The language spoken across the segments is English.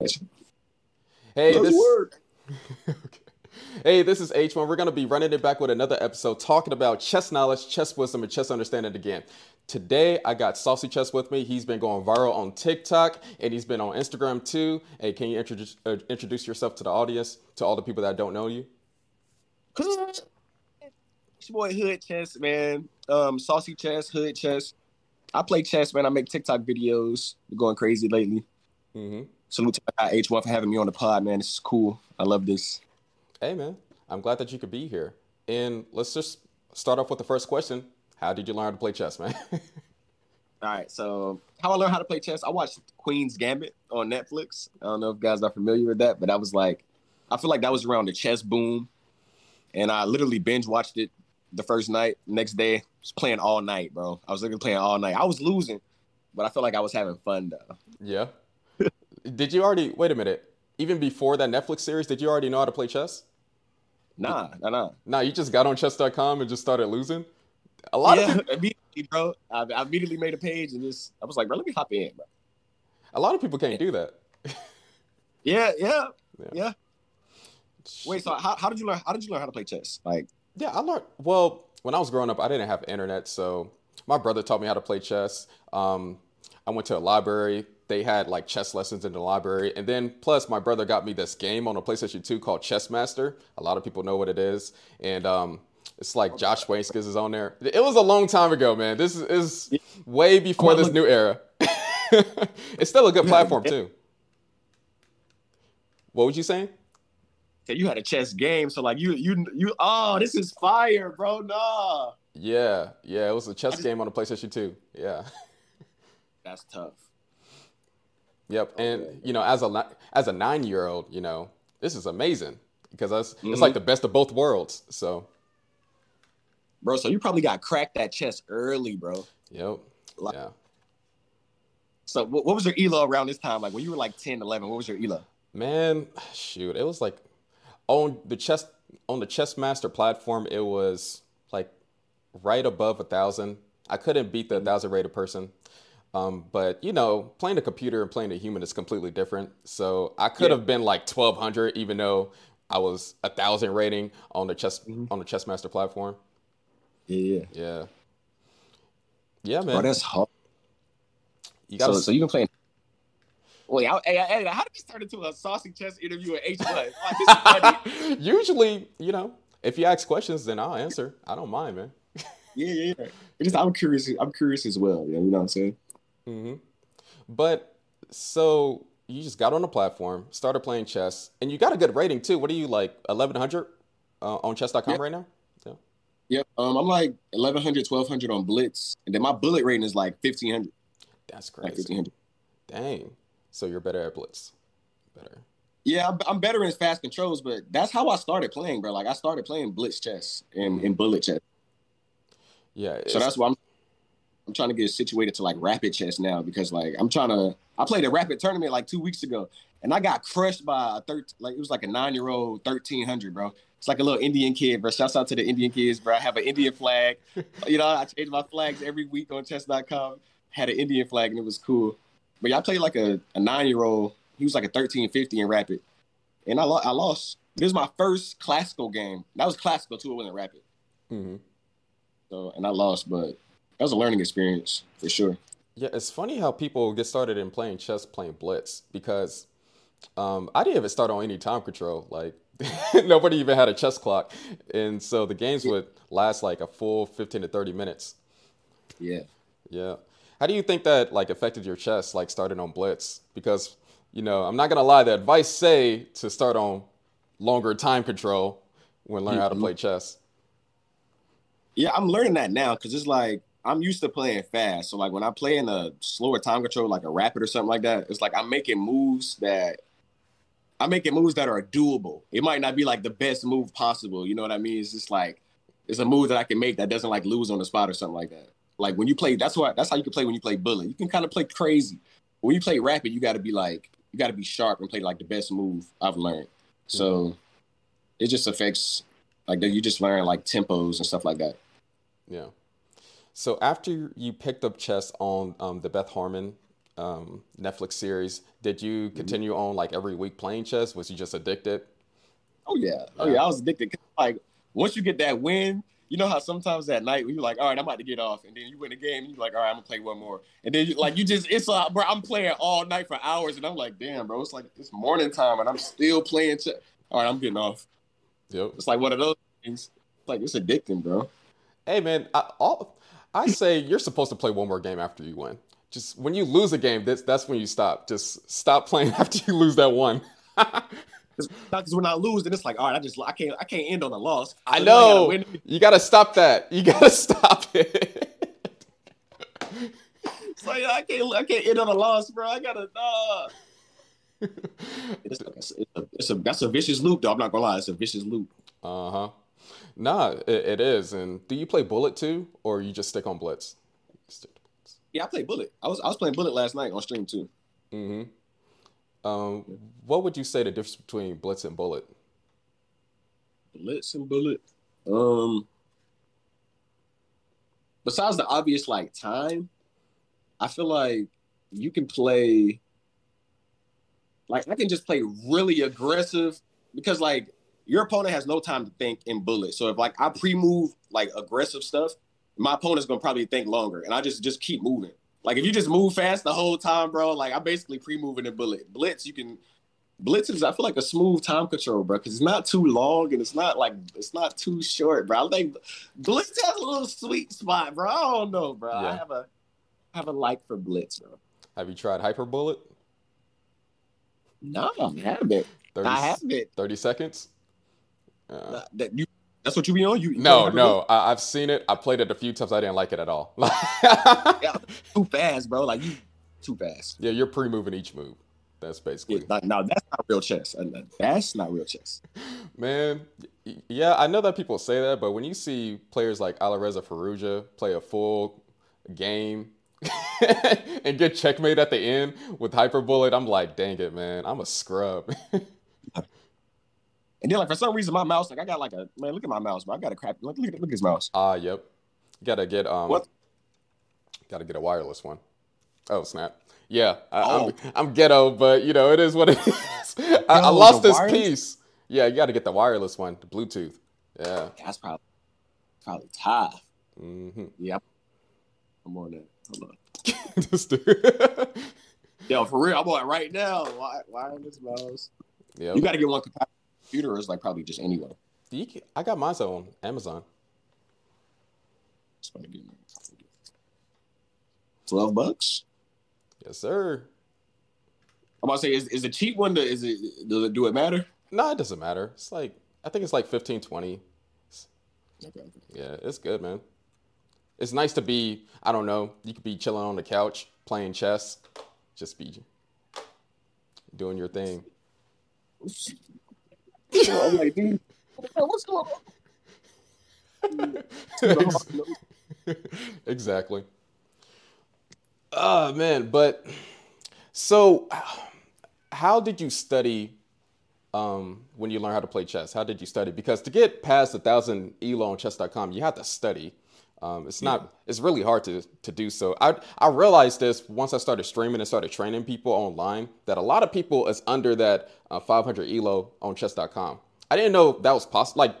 Hey, this okay. Hey, this is H1. We're going to be running it back with another episode talking about chess knowledge, chess wisdom, and chess understanding again. Today, I got Saucy Chess with me. He's been going viral on TikTok and he's been on Instagram too. Hey, can you introduce uh, introduce yourself to the audience, to all the people that don't know you? It's your boy Hood Chess, man. Um, Saucy Chess, Hood Chess. I play chess, man. I make TikTok videos. Been going crazy lately. Mm-hmm. Salute to my guy H1 for having me on the pod, man. This is cool. I love this. Hey, man. I'm glad that you could be here. And let's just start off with the first question. How did you learn how to play chess, man? All right. So, how I learned how to play chess, I watched Queen's Gambit on Netflix. I don't know if guys are familiar with that, but I was like, I feel like that was around the chess boom. And I literally binge watched it the first night. Next day, was playing all night, bro. I was literally playing all night. I was losing, but I felt like I was having fun, though. Yeah. Did you already, wait a minute, even before that Netflix series, did you already know how to play chess? Nah, nah, nah. Nah, you just got on chess.com and just started losing? A lot yeah, of people, immediately, bro. I, I, immediately made a page and just, I was like, bro, let me hop in, bro. A lot of people can't do that. yeah, yeah, yeah, yeah. Wait, so how, how did you learn? How did you learn how to play chess? Like, yeah, I learned. Well, when I was growing up, I didn't have internet, so my brother taught me how to play chess. Um, I went to a library. They had like chess lessons in the library, and then plus my brother got me this game on a PlayStation 2 called Chess Master. A lot of people know what it is, and um, it's like Josh Waitzkin is on there. It was a long time ago, man. This is, is way before this new era. it's still a good platform too. What was you saying? you had a chess game, so like you you you oh this is fire, bro. Nah. Yeah, yeah, it was a chess just, game on the PlayStation 2. Yeah. That's tough. Yep, and you know, as a as a nine year old, you know, this is amazing because that's mm-hmm. it's like the best of both worlds. So, bro, so you probably got cracked that chess early, bro. Yep. Like, yeah. So, what, what was your elo around this time? Like when you were like 10, 11, what was your elo? Man, shoot, it was like on the chess on the chess master platform it was like right above a thousand i couldn't beat the mm-hmm. thousand rated person um, but you know playing a computer and playing a human is completely different so i could yeah. have been like 1200 even though i was a thousand rating on the chess mm-hmm. on the chess master platform yeah yeah yeah man oh, that's hard you gotta, so, so you been playing Wait, I, I, I, how did this turn into a saucy chess interview at H Like, Usually, you know, if you ask questions, then I'll answer. I don't mind, man. yeah, yeah, yeah. Just, I'm curious. I'm curious as well. You know, you know what I'm saying? Mm-hmm. But so you just got on the platform, started playing chess, and you got a good rating too. What are you like, 1100 uh, on chess.com yep. right now? Yeah. Yep. Um, I'm like 1100, 1200 on Blitz, and then my bullet rating is like 1500. That's crazy. Like 1500. Dang. So you're better at blitz. Better. Yeah, I'm, I'm better in fast controls, but that's how I started playing, bro. Like I started playing blitz chess and, and bullet chess. Yeah. So that's why I'm I'm trying to get situated to like rapid chess now because like I'm trying to I played a rapid tournament like two weeks ago and I got crushed by a third like it was like a nine year old thirteen hundred, bro. It's like a little Indian kid, bro. Shouts out to the Indian kids, bro. I have an Indian flag. you know, I change my flags every week on chess.com. Had an Indian flag and it was cool. But y'all played like a, a nine year old. He was like a 13, 50 in rapid. And I, lo- I lost. This was my first classical game. That was classical too. It wasn't rapid. Mm-hmm. So, and I lost, but that was a learning experience for sure. Yeah, it's funny how people get started in playing chess playing blitz because um, I didn't even start on any time control. Like nobody even had a chess clock, and so the games would last like a full fifteen to thirty minutes. Yeah. Yeah. How do you think that like affected your chess, like starting on blitz? Because you know, I'm not gonna lie, the advice say to start on longer time control when learning mm-hmm. how to play chess. Yeah, I'm learning that now because it's like I'm used to playing fast. So like when I play in a slower time control, like a rapid or something like that, it's like I'm making moves that I'm making moves that are doable. It might not be like the best move possible. You know what I mean? It's just like it's a move that I can make that doesn't like lose on the spot or something like that. Like when you play, that's what that's how you can play when you play bullet. You can kind of play crazy. When you play rapid, you got to be like you got to be sharp and play like the best move I've learned. So it just affects like you just learn like tempos and stuff like that. Yeah. So after you picked up chess on um, the Beth Harmon um, Netflix series. Did you continue on like every week playing chess? Was you just addicted? Oh yeah, oh yeah. I was addicted. Like once you get that win, you know how sometimes at night you're like, all right, I'm about to get off, and then you win the game, and you're like, all right, I'm gonna play one more, and then you, like you just it's like, bro, I'm playing all night for hours, and I'm like, damn, bro, it's like it's morning time, and I'm still playing chess. All right, I'm getting off. Yep. It's like one of those things. It's like it's addicting, bro. Hey man, I, all I say you're supposed to play one more game after you win. Just when you lose a game, that's that's when you stop. Just stop playing after you lose that one. Because when I lose, then it's like, all right, I just I can't I can't end on a loss. I So now gotta know. You gotta stop that. You gotta stop it. It's like I can't I can't end on a loss, bro. I gotta. Uh... It's, it's, a, it's a that's a vicious loop, though. I'm not gonna lie, it's a vicious loop. Uh huh. Nah, it, it is. And do you play Bullet too, or you just stick on Blitz? Stick Blitz. Yeah, I play Bullet. I was I was playing Bullet last night on stream too. Mm-hmm. Um, what would you say the difference between Blitz and Bullet? Blitz and Bullet. Um, besides the obvious like time, I feel like you can play. Like I can just play really aggressive because like your opponent has no time to think in Bullet. So if like I pre-move like aggressive stuff, my opponent's gonna probably think longer, and I just just keep moving. Like if you just move fast the whole time, bro, like I basically pre-moving in Bullet. Blitz, you can Blitz is I feel like a smooth time control, bro, because it's not too long and it's not like it's not too short, bro. I think Blitz has a little sweet spot, bro. I don't know, bro. I have a I have a like for Blitz, bro. Have you tried Hyper Bullet? No, I haven't. 30, I haven't. 30 seconds? Uh, That you that's what you be on? You you no, no. I, I've seen it. I played it a few times. I didn't like it at all. Yeah, too fast, bro. Like you too fast. yeah, you're pre-moving each move. That's basically. Yeah, no, that's not real chess. Uh, That's not real chess. Man, yeah, I know that people say that, but when you see players like Alireza Firouzja play a full game and get checkmate at the end with Hyper Bullet, I'm like, dang it, man, I'm a scrub. And then like for some reason my mouse, like I got like a man, look at my mouse, bro. I got a crap look, look at look at his mouse. Ah, yep. Gotta get um, What? gotta get a wireless one. Oh snap! Yeah, I, Oh. I'm, I'm ghetto, but you know it is what it is. I, I lost this piece. Yeah, you gotta get the wireless one, the Bluetooth. Yeah. That's probably probably tough. hmm Yep. I'm on that. Hold on. this dude. Yo, for real, I'm on it right now. Why wireless mouse? Yeah. You gotta get one compatible computer or it's like probably just anyone. Can- I got mine on Amazon. It's gonna get twelve bucks. Yes, sir. I'm about to say, is, is the cheap one? Is it? Does it do it matter? No, it doesn't matter. It's like I think it's like 15, 20. Okay. Yeah, it's good, man. It's nice to be, I don't know, you could be chilling on the couch playing chess, just be doing your thing. I'm like, dude, what's going on? exactly. Oh man, but so how did you study um, when you learn how to play chess? How did you study? Because to get past a thousand elo on chess.com, you have to study. Um, it's not. It's really hard to to do so. I I realized this once I started streaming and started training people online that a lot of people is under that uh, 500 elo on chess.com. I didn't know that was possible. Like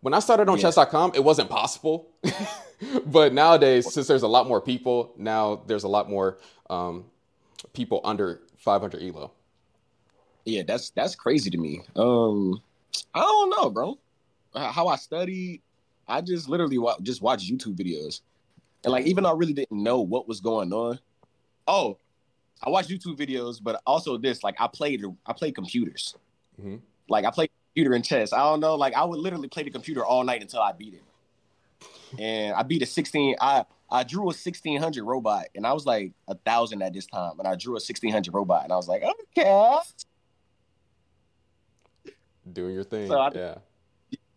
when I started on Yeah. chess.com, it wasn't possible. but nowadays, since there's a lot more people, now there's a lot more um, people under 500 elo. Yeah, that's that's crazy to me. Um, I don't know, bro. How I studied, I just literally wa- just watched YouTube videos, and like even though I really didn't know what was going on. Oh, I watched YouTube videos, but also this like I played I played computers. Mhm. Like I played computer and chess. I don't know, like I would literally play the computer all night until I beat it. And I beat a 16. I I drew a 1600 robot, and I was like a thousand at this time, and I drew a 1600 robot, and I was like, okay. Doing your thing. So I- yeah.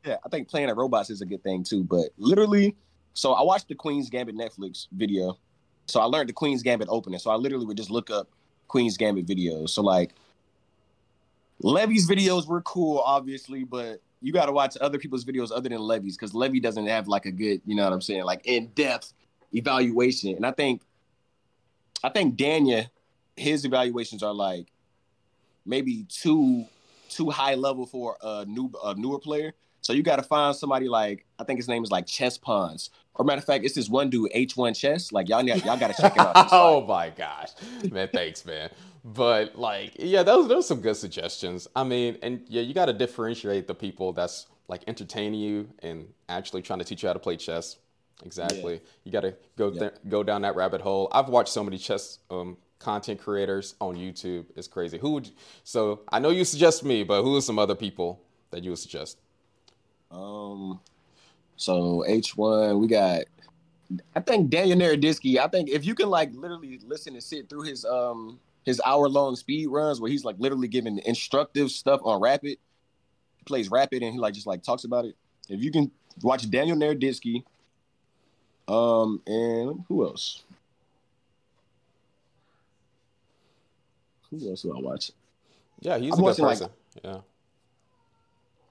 Yeah, I think playing at robots is a good thing too. But literally, so I watched the Queen's Gambit Netflix video. So I learned the Queen's Gambit opening. So I literally would just look up Queen's Gambit videos. So like Levy's videos were cool, obviously, but you got to watch other people's videos other than Levy's because Levy doesn't have like a good, you know what I'm saying, like in depth evaluation. And I think, I think Danya his evaluations are like maybe too too high level for a new a newer player. So you got to find somebody like I think his name is like Chess Pawns. Or matter of fact, it's this one dude H1 Chess. Like y'all y'all got to check it out. oh my gosh, man! Thanks, man. But like, yeah, those those some good suggestions. I mean, and yeah, you got to differentiate the people that's like entertaining you and actually trying to teach you how to play chess. Exactly. Yeah. You got to go yeah. th- go down that rabbit hole. I've watched so many chess um, content creators on YouTube. It's crazy. Who would? You, so I know you suggest me, but who are some other people that you would suggest? Um. So H one, we got. I think Daniel Naroditsky. I think if you can like literally listen and sit through his um his hour long speed runs where he's like literally giving instructive stuff on rapid, he plays rapid and he like just like talks about it. If you can watch Daniel Naroditsky, um, and who else? Who else do I watch? Yeah, he's I'm a good person. Like, yeah.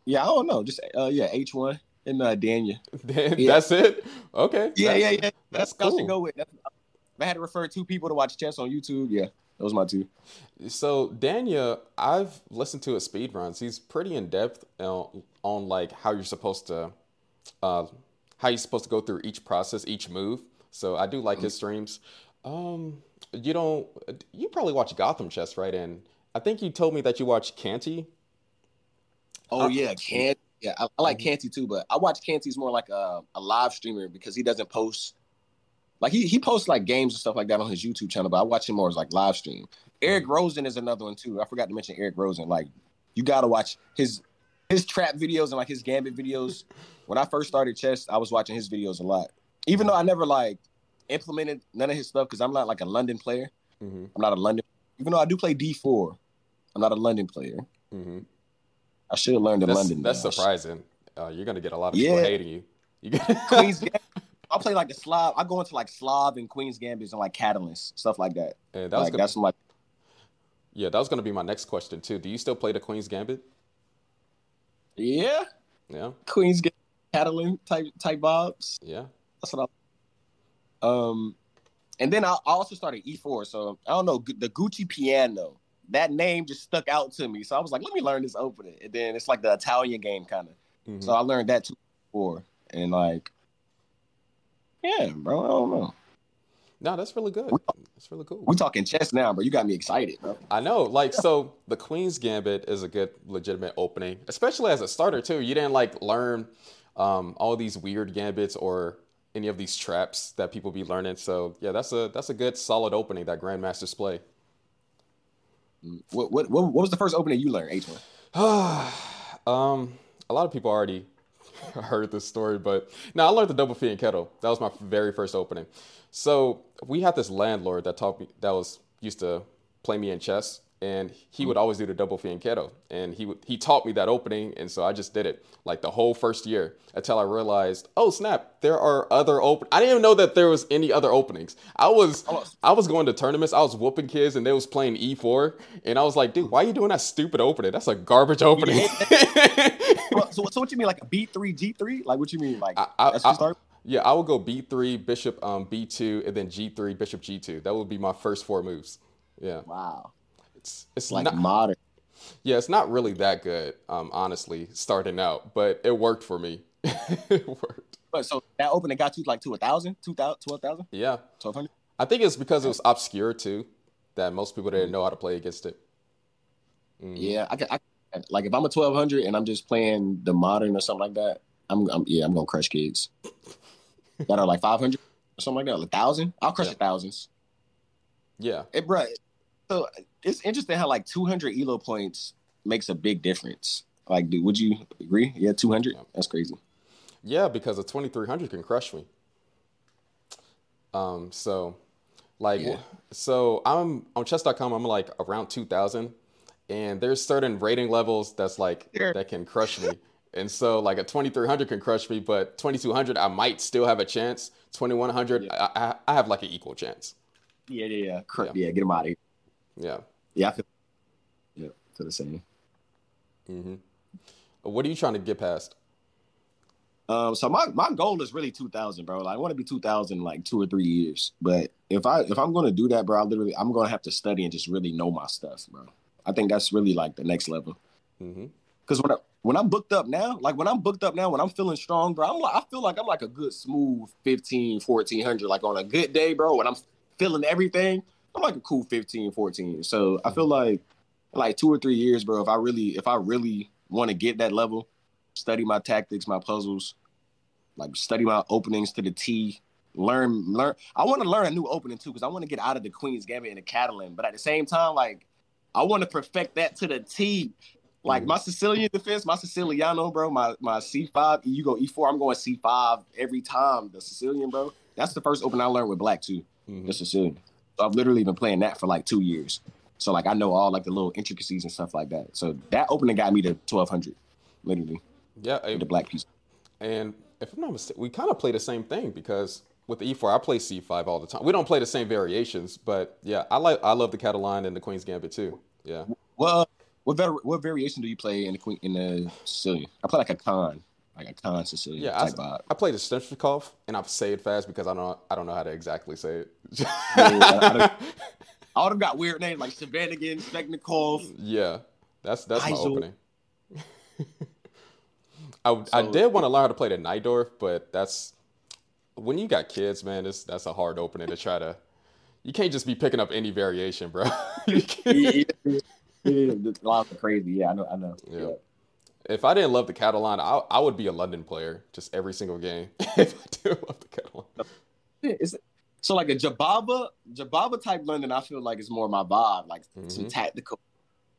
Yeah, I don't know. Just uh, yeah, H one and uh, Daniel. yeah. That's it. Okay. Yeah, that's, yeah, yeah. That's, that's cool. I go with. That's, I had to refer two people to watch chess on YouTube. Yeah, that was my two. So Daniel, I've listened to his speed runs. He's pretty in depth on, on like how you're supposed to, uh, how you're supposed to go through each process, each move. So I do like mm-hmm. his streams. Um, you don't. You probably watch Gotham Chess, right? And I think you told me that you watch Canty. Oh yeah, Canty. Yeah, I, I like mm-hmm. Canty too, but I watch Canty's more like a, a live streamer because he doesn't post. Like he he posts like games and stuff like that on his YouTube channel, but I watch him more as like live stream. Eric mm-hmm. Rosen is another one too. I forgot to mention Eric Rosen. Like you gotta watch his his trap videos and like his gambit videos. when I first started chess, I was watching his videos a lot. Even though I never like implemented none of his stuff because I'm not like a London player. Mm-hmm. I'm not a London. Even though I do play D4, I'm not a London player. Mm-hmm. I should have learned in that's, London. That's now. surprising. Uh, you're gonna get a lot of people hating you. you Queen's I'll play like the Slav. I go into like Slav and Queen's Gambits and like Catalan stuff like that. Yeah, that was like, gonna, that's my. Yeah, that was gonna be my next question too. Do you still play the Queen's Gambit? Yeah. Yeah. Queen's Gambit, Catalan type type vibes. Yeah. That's what I um, and then I also started E4. So I don't know the Gucci piano. That name just stuck out to me. So I was like, let me learn this opening. And then it's like the Italian game kind of. Mm-hmm. So I learned that too before. And like, yeah, bro, I don't know. No, that's really good. That's really cool. We're talking chess now, bro. You got me excited, bro. I know. Like, so the Queen's Gambit is a good, legitimate opening, especially as a starter too. You didn't like learn um, all these weird gambits or any of these traps that people be learning. So yeah, that's a that's a good solid opening that Grandmasters play. What what what was the first opening you learned, H one? um, a lot of people already heard this story, but now I learned the double fianchetto. That was my very first opening. So we had this landlord that taught me that was used to play me in chess and he would always do the double fianchetto and he would he taught me that opening and so i just did it like the whole first year until i realized oh snap there are other open i didn't even know that there was any other openings. I was i was going to tournaments. I was whooping kids and they was playing e4 and i was like dude why are you doing that stupid opening? That's a garbage opening. Yeah. so, so what you mean like a b3 g3 like what you mean like I, I, I, yeah i would go b3 bishop um, b2 and then g3 bishop g2 that would be my first four moves. Yeah. Wow it's it's like not, modern. Yeah, it's not really that good, um, honestly, starting out, but it worked for me. it worked. But so that opening got you like to a thousand, two thousand, twelve thousand. Yeah, twelve hundred. I think it's because it was obscure too, that most people didn't know how to play against it. Mm. Yeah, I, I like if I'm a twelve hundred and I'm just playing the modern or something like that. I'm, I'm yeah, I'm gonna crush kids that are like five hundred or something like that, a thousand. I'll crush yeah. the thousands. Yeah, it, bro. So it's interesting how like 200 elo points makes a big difference. Like, dude, would you agree? Yeah, 200. That's crazy. Yeah, because a 2300 can crush me. Um, so like, yeah. so I'm on chess.com. I'm like around 2000, and there's certain rating levels that's like sure. that can crush me. And so, like a 2300 can crush me, but 2200 I might still have a chance. 2100 yeah. I, I, have like an equal chance. Yeah, yeah, yeah. yeah. yeah get him out of here. Yeah. Yeah, I feel, yeah, feel the same. Mm-hmm. What are you trying to get past? Um, so my, my goal is really two thousand, bro. Like, I want to be two thousand like two or three years. But if I if I'm gonna do that, bro, I literally I'm gonna have to study and just really know my stuff, bro. I think that's really like the next level. Mm-hmm. Because when I, when I'm booked up now, like when I'm booked up now, when I'm feeling strong, bro, I'm like I feel like I'm like a good smooth 15, 1400. Like on a good day, bro, when I'm feeling everything, I'm like a cool 15, 14. So I feel like like two or three years, bro. If I really if I really want to get that level, study my tactics, my puzzles, like study my openings to the T. Learn, learn. I want to learn a new opening too, because I want to get out of the Queen's Gambit and the Catalan. But at the same time, like I want to perfect that to the T. Like Mhm. my Sicilian defense, my Siciliano, bro, my my C five, you go E four, I'm going C five every time. The Sicilian, bro. That's the first open I learned with black too. Mhm. The Sicilian. So I've literally been playing that for like two years. So like I know all like the little intricacies and stuff like that. So that opening got me to twelve hundred, literally, Yeah, the black piece. and if I'm not mistaken, we kind of play the same thing because with the E4, I play C5 all the time. We don't play the same variations, but yeah, I like I love the Catalan and the Queen's Gambit too. Yeah. Well, what var- what variation do you play in the Queen in the Sicilian? I play like a con, like a con Sicilian Yeah, I, type vibe. I play the Stenchnikov and I say it fast because I don't I don't know how to exactly say it. I- I All them got weird names like Savanigan, Steknikov. yeah, that's that's my opening. I, I did want to learn how to play the Najdorf, but that's when you got kids, man. That's a hard opening to try to. You can't just be picking up any variation, bro. You can't- yeah, yeah, yeah, a lot of crazy. Yeah, I know. I know. Yeah. Yeah. If I didn't love the Catalan, I, I would be a London player just every single game. if I didn't love the Catalan. Yeah, it's- so like a Jobava, Jobava type London, I feel like is more my vibe, like some Mhm. tactical.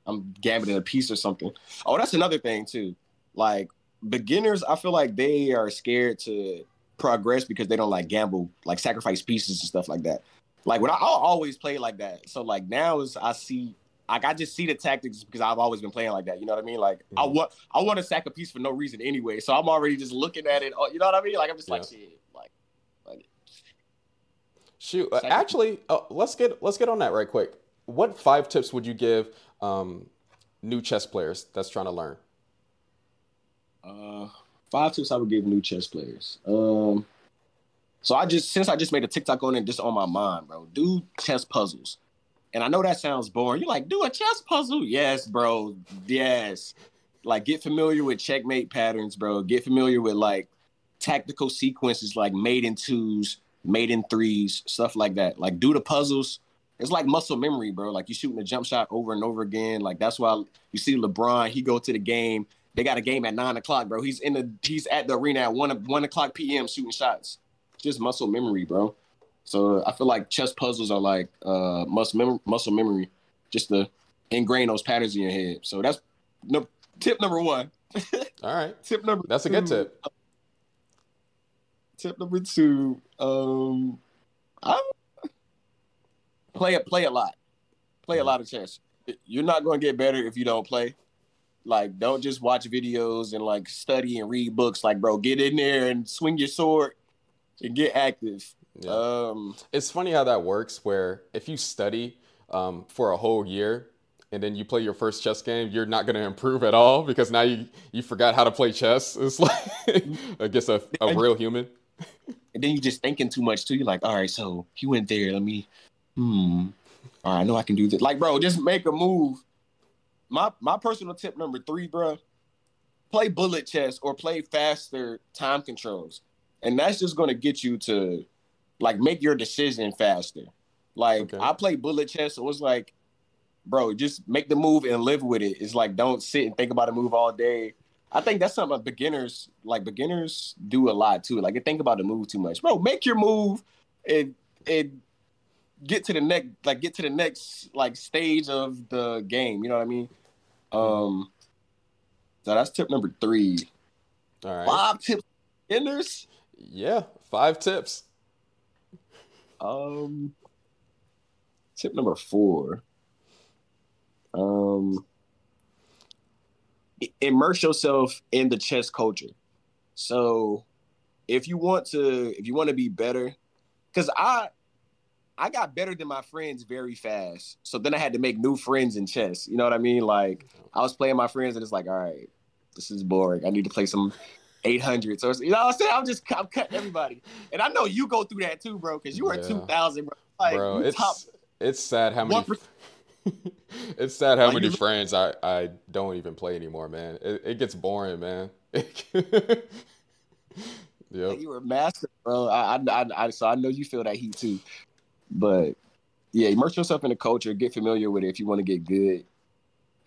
I'm gambling a piece or something. Oh, that's another thing too. Like beginners, I feel like they are scared to progress because they don't like gamble, like sacrifice pieces and stuff like that. Like when I, I'll always play like that. So like now is I see like I just see the tactics because I've always been playing like that. You know what I mean? Like I Mhm. want I want to sack a piece for no reason anyway. So I'm already just looking at it. oh, You know what I mean? Like I'm just like shit. Like Shoot, uh, actually, uh, let's get let's get on that right quick. What five tips would you give um, new chess players that's trying to learn? Uh, five tips I would give new chess players. Um, so I just since I just made a TikTok on it, just on my mind, bro. Do chess puzzles, and I know that sounds boring. You're like, do a chess puzzle? Yes, bro. Yes. Like, get familiar with checkmate patterns, bro. Get familiar with like tactical sequences, like made in twos, made in threes, stuff like that. Like, do the puzzles. It's like muscle memory, bro. Like you shooting a jump shot over and over again. Like that's why you see LeBron. He go to the game they got a game at nine o'clock, bro. He's in the he's at the arena at one one o'clock p.m. shooting shots. Just muscle memory, bro. So I feel like chess puzzles are like uh muscle mem- muscle memory, just to ingrain those patterns in your head. So that's no, tip number one. All right, Tip number that's a good tip. Tip number two, um, I play it play a lot, play a lot of chess. You're not going to get better if you don't play. Like, don't just watch videos and like study and read books. Like, bro, get in there and swing your sword and get active. Yeah. Um, it's funny how that works. Where if you study um, for a whole year and then you play your first chess game, you're not going to improve at all because now you you forgot how to play chess. It's like against a, a real human. and then you're just thinking too much too. You're like, all right, so he went there. Let me, hmm. All right, I know I can do this. Like, bro, just make a move. My my personal tip number three, bro, play bullet chess or play faster time controls, and that's just gonna get you to like make your decision faster. Like Okay. I play bullet chess, so it's like, bro, just make the move and live with it. It's like don't sit and think about a move all day. I think that's something beginners like beginners do a lot too. Like they think about the move too much. Bro, make your move and and get to the next like get to the next like stage of the game. You know what I mean? Um so that's tip number three. All right. Five tips beginners. Yeah, five tips. Um tip number four. Um immerse yourself in the chess culture. So if you want to if you want to be better, because I I got better than my friends very fast. So then I had to make new friends in chess. You know what I mean? Like I was playing my friends and it's like, all right, this is boring. I need to play some 800. So you know what I'm saying? I'm just I'm cutting everybody, and I know you go through that too, bro, because you were yeah. 2,000, bro. Like, bro, it's top, it's sad how many. it's sad how like many friends I, I don't even play anymore, man. It, it gets boring, man. yep. You were a master, bro. I, I, I, so I know you feel that heat too. But yeah, immerse yourself in the culture, get familiar with it if you want to get good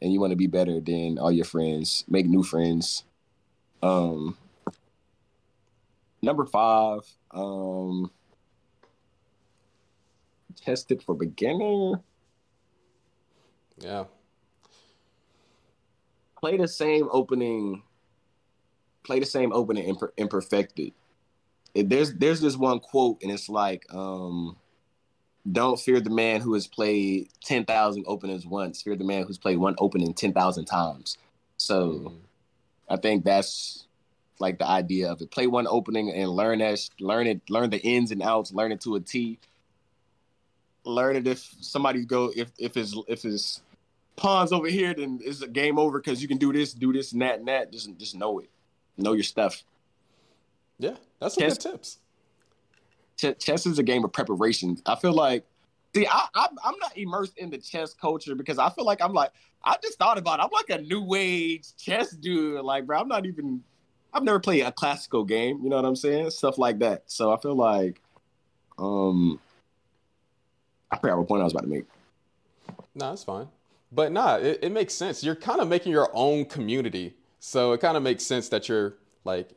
and you want to be better than all your friends, make new friends. Um, number five, um, tested for beginner. Yeah. Play the same opening. Play the same opening imper- imperfected. It, there's there's this one quote and it's like, um, "Don't fear the man who has played ten thousand openings once. Fear the man who's played one opening ten thousand times." So, mm. I think that's like the idea of it. Play one opening and learn that, learn it, learn the ins and outs, learn it to a T. Learn it if somebody go if if his if his pawns over here, then it's a game over because you can do this, do this, and that, and that. Just just know it, know your stuff. Yeah, that's some chess, good tips. Ch- chess is a game of preparation. I feel like, see, I, I I'm not immersed in the chess culture because I feel like I'm like I just thought about it. I'm like a new age chess dude. Like, bro, I'm not even. I've never played a classical game. You know what I'm saying? Stuff like that. So I feel like, um, I forgot what point I was about to make. No, that's fine. But nah, it, it makes sense. You're kind of making your own community. So it kind of makes sense that you're like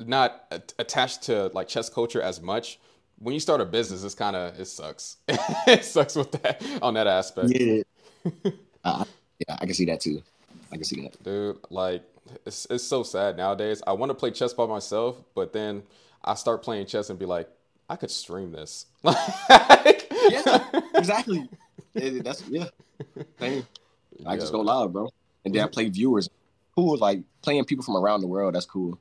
not attached to like chess culture as much. When you start a business, it's kind of it sucks. it sucks with that on that aspect. Yeah, uh, yeah, I can see that too. I can see that, dude. Like it's it's so sad nowadays. I want to play chess by myself, but then I start playing chess and be like, I could stream this. yeah, exactly. That's yeah. Same. I yeah, just go live, bro. And then I play viewers. Cool, like playing people from around the world. That's cool.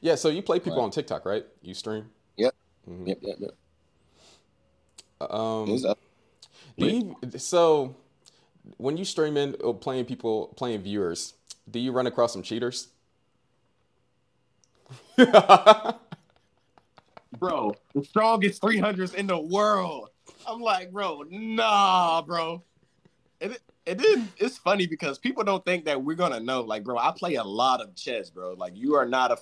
Yeah, so you play people right. on TikTok, right? You stream. Yep. Mm-hmm. Yep. Yep. Yep. Um, do you, so when you stream in uh, playing people, playing viewers, do you run across some cheaters? bro, the strongest 300s in the world. I'm like, bro, nah, bro. It, it is, it's funny because people don't think that we're gonna know. Like, bro, I play a lot of chess, bro. Like, you are not a.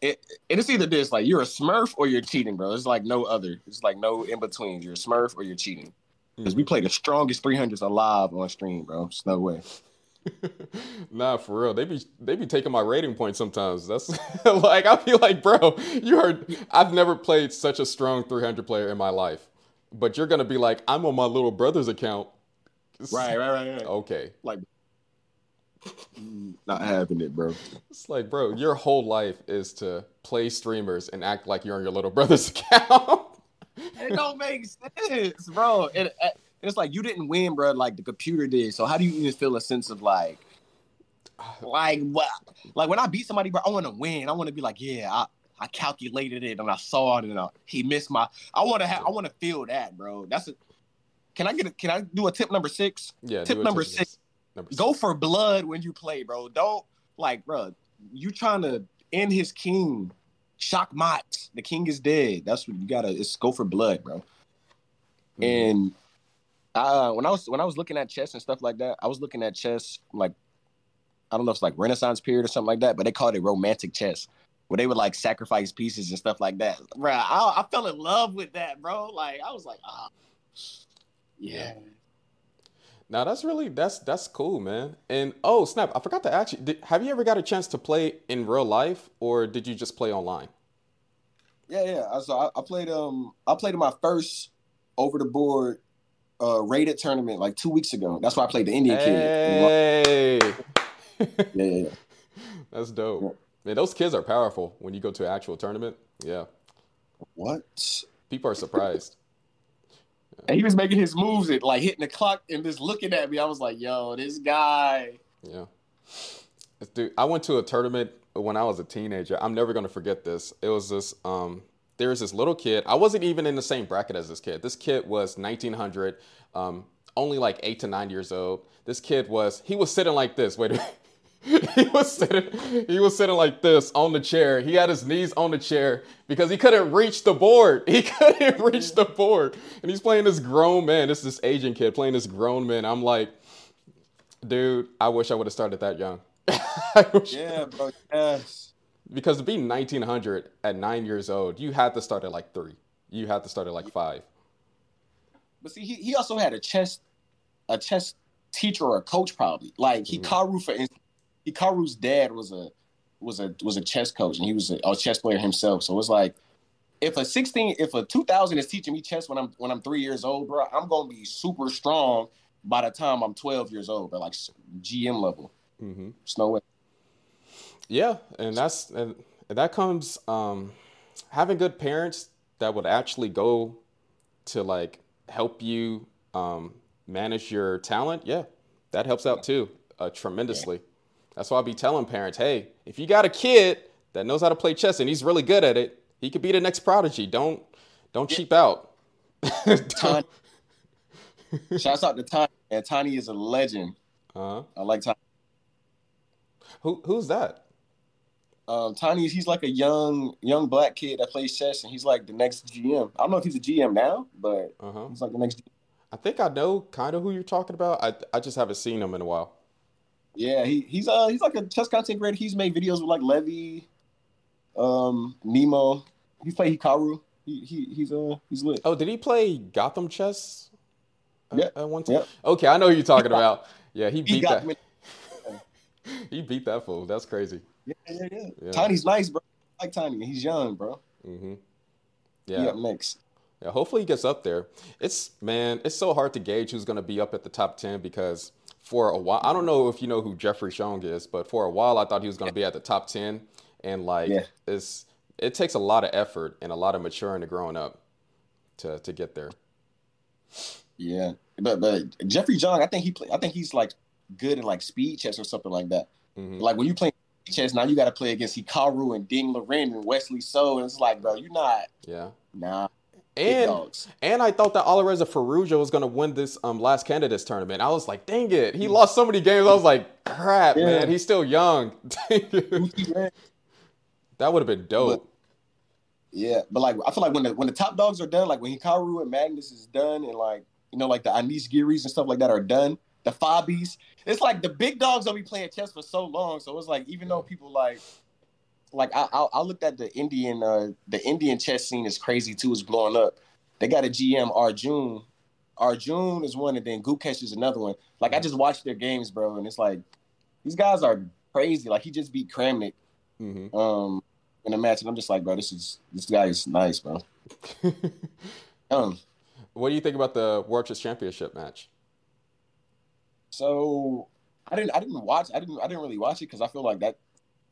It, it's either this, like you're a Smurf or you're cheating, bro. It's like no other. It's like no in between. You're a Smurf or you're cheating. Because we play the strongest 300s alive on stream, bro. It's no way. Nah, for real. They be they be taking my rating points sometimes. That's like I feel like, bro, you heard I've never played such a strong 300 player in my life. But you're gonna be like, I'm on my little brother's account. Right, right, right, right. Okay. Like not having it, bro. It's like, bro, your whole life is to play streamers and act like you're on your little brother's account. it don't make sense, bro. It, it, it's like you didn't win, bro. Like the computer did. So how do you even feel a sense of like, like what? Like when I beat somebody, bro, I want to win. I want to be like, yeah, I, I calculated it and I saw it and uh, he missed my. I want to have. I want to feel that, bro. That's a. Can I get? A, can I do a tip number six? Yeah. Tip number tip six. Number Go for blood when you play, bro. Don't like, bro. You trying to end his king. Shock Mott. The king is dead. That's what you gotta. It's go for blood, bro. Mm-hmm. And uh, when I was when I was looking at chess and stuff like that, I was looking at chess like I don't know if it's like Renaissance period or something like that, but they called it romantic chess, where they would like sacrifice pieces and stuff like that. Bro, I, I fell in love with that, bro. Like I was like, ah, yeah. Now that's really that's that's cool, man. And oh snap, I forgot to ask you. Did, have you ever got a chance to play in real life, or did you just play online? Yeah, yeah. So I, I played um I played my first over the board uh rated tournament like two weeks ago. That's why I played the Indian hey. kid. yeah, yeah, yeah. That's dope. Yeah. Man, those kids are powerful when you go to an actual tournament. Yeah. What? People are surprised. And he was making his moves and like hitting the clock and just looking at me. I was like, yo, this guy. Yeah. Dude, I went to a tournament when I was a teenager. I'm never gonna forget this. It was this um there was this little kid. I wasn't even in the same bracket as this kid. This kid was 1900, um, only like eight to nine years old. This kid was he was sitting like this. Wait, he was sitting he was sitting like this on the chair. He had his knees on the chair because he couldn't reach the board. He couldn't reach the board. And he's playing this grown man. This is this Asian kid playing this grown man. I'm like, dude, I wish I would have started that young. yeah, bro. Yes. Because to be 1900 at nine years old, you had to start at like three. You had to start at like five. But see, he, he also had a chess a chess teacher or a coach probably. Like Hikaru mm-hmm. for instance, Hikaru's dad was a was a was a chess coach and he was a, a chess player himself. So it's like if a 16 if a 2000 is teaching me chess when I'm when I'm 3 years old, bro, I'm going to be super strong by the time I'm 12 years old, but like GM level. Mm-hmm. There's no way. Yeah, and that's and that comes um, having good parents that would actually go to like help you um, manage your talent. Yeah, that helps out too uh, tremendously. Yeah. That's why I be telling parents, hey, if you got a kid that knows how to play chess and he's really good at it, he could be the next prodigy. Don't don't cheap out. Tiny. Shouts out to Tiny. And Tiny is a legend. Uh-huh. I like Tiny. Who who's that? Um, Tiny, he's like a young young black kid that plays chess, and he's like the next GM. I don't know if he's a GM now, but uh-huh. he's like the next. GM. I think I know kind of who you're talking about. I I just haven't seen him in a while. Yeah, he he's uh he's like a chess content creator. He's made videos with like Levy, um, Nemo. He played Hikaru. He he he's uh he's lit. Oh, did he play Gotham chess? Yeah, at one time. Yep. Okay, I know who you're talking about. Yeah, he beat he that. he beat that fool. That's crazy. Yeah, yeah, yeah, yeah. Tiny's nice, bro. I like Tiny. He's young, bro. Mm-hmm. Yeah. Next. Yeah, hopefully he gets up there. It's man, it's so hard to gauge who's going to be up at the top ten because for a while, I don't know if you know who Jeffrey Xiong is, but for a while I thought he was going to be at the top ten, and like yeah. it's it takes a lot of effort and a lot of maturing to growing up to to get there. Yeah, but but Jeffrey Xiong, I think he play, I think he's like good in like speed chess or something like that. Mm-hmm. Like when you play chess, now you got to play against Hikaru and Ding Liren and Wesley So, and it's like, bro, you're not. Yeah. Nah. And and I thought that Alireza Firouzja was gonna win this um last candidates tournament. I was like, dang it, he lost so many games. I was like, crap, yeah. man, he's still young. that would have been dope. But, yeah, but like I feel like when the when the top dogs are done, like when Hikaru and Magnus is done, and like you know, like the Anish Giris and stuff like that are done, the Fabis. It's like the big dogs don't be playing chess for so long. So it's like even though people like like I I, I looked at the Indian uh the Indian chess scene is crazy too, It's blowing up. They got a GM Arjun. Arjun is one, and then Gukesh is another one. Like I just watched their games, bro, and it's like these guys are crazy. Like he just beat Kramnik mm-hmm. um in a match, and I'm just like, bro, this is this guy is nice, bro. um, what do you think about the World Chess Championship match? So I didn't I didn't watch I didn't I didn't really watch it because I feel like that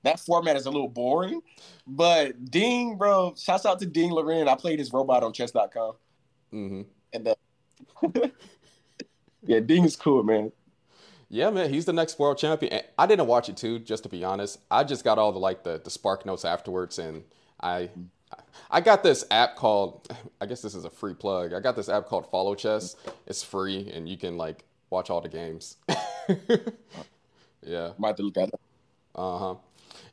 that format is a little boring. But Ding, bro, shouts out to Ding Liren. I played his robot on chess.com. Mm-hmm. And uh, yeah, Ding is cool, man. Yeah, man, he's the next world champion. I didn't watch it too, just to be honest. I just got all the like the, the spark notes afterwards, and I I got this app called I guess this is a free plug. I got this app called Follow Chess. It's free, and you can like watch all the games. yeah. Might have to look at it. Uh huh.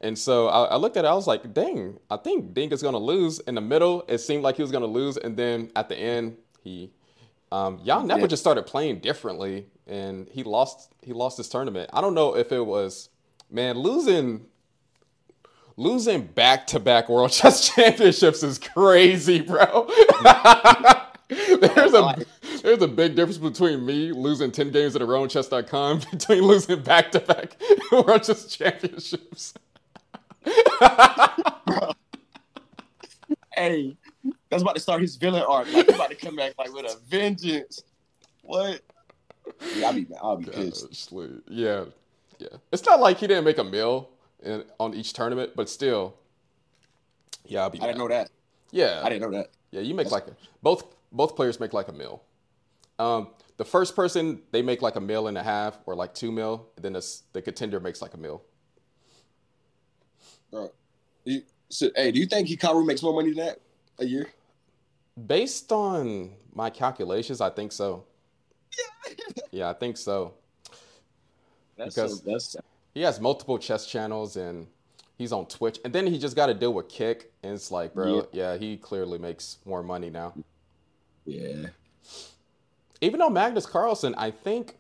And so I, I, looked at it. I was like, dang, I think Ding is going to lose. In the middle, it seemed like he was going to lose. And then at the end, he, um, Ian Nepo yeah. just started playing differently and he lost, he lost his tournament. I don't know if it was, man, losing, losing back to back world chess championships is crazy, bro. There's a, there's a big difference between me losing 10 games in a row on chess.com between losing back to back World Chess Championships. hey, that's about to start his villain arc. Like, he's about to come back like with a vengeance. What? Yeah, I'll be, I'll be pissed. Yeah, yeah. It's not like he didn't make a mill in, on each tournament, but still. Yeah, I'll be. I didn't know that. Yeah, I didn't know that. Yeah, you make that's... like a, both both players make like a mill. Um, the first person they make like a mil and a half or like two mil, and then the, the contender makes like a mil. Bro, you, so, hey, do you think Hikaru makes more money than that a year? Based on my calculations, I think so. Yeah, yeah I think so. That's because so, that's he has multiple chess channels and he's on Twitch, and then he just got to deal with Kick, and it's like, bro, yeah. yeah, he clearly makes more money now. Yeah. Even though Magnus Carlsen, I think,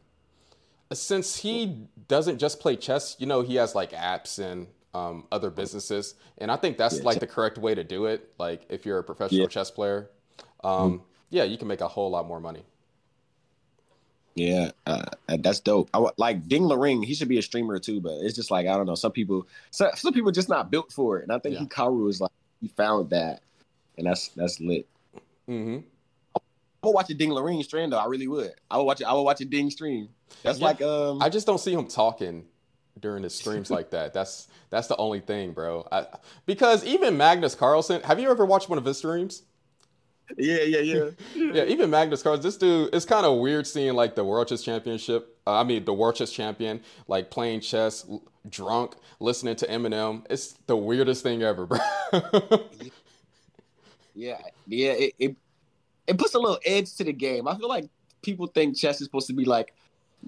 since he doesn't just play chess, you know, he has like apps and um, other businesses, and I think that's yeah. like the correct way to do it. Like if you're a professional yeah. chess player, um, mm-hmm. yeah, you can make a whole lot more money. Yeah, uh, that's dope. I, like Ding Liren, he should be a streamer too, but it's just like I don't know. Some people, some, some people just not built for it, and I think yeah. Hikaru is like he found that, and that's that's lit. Mm-hmm. I would watch a Ding Liren stream though. I really would. I would watch it. I would watch a Ding stream. That's yeah. like um. I just don't see him talking during his streams like that. That's that's the only thing, bro. I, because even Magnus Carlsen, have you ever watched one of his streams? Yeah, yeah, yeah. yeah, even Magnus Carlsen, this dude, it's kind of weird seeing like the World Chess Championship. Uh, I mean, the World Chess Champion, like playing chess, drunk, listening to Eminem. It's the weirdest thing ever, bro. yeah, yeah. It, it it puts a little edge to the game. I feel like people think chess is supposed to be like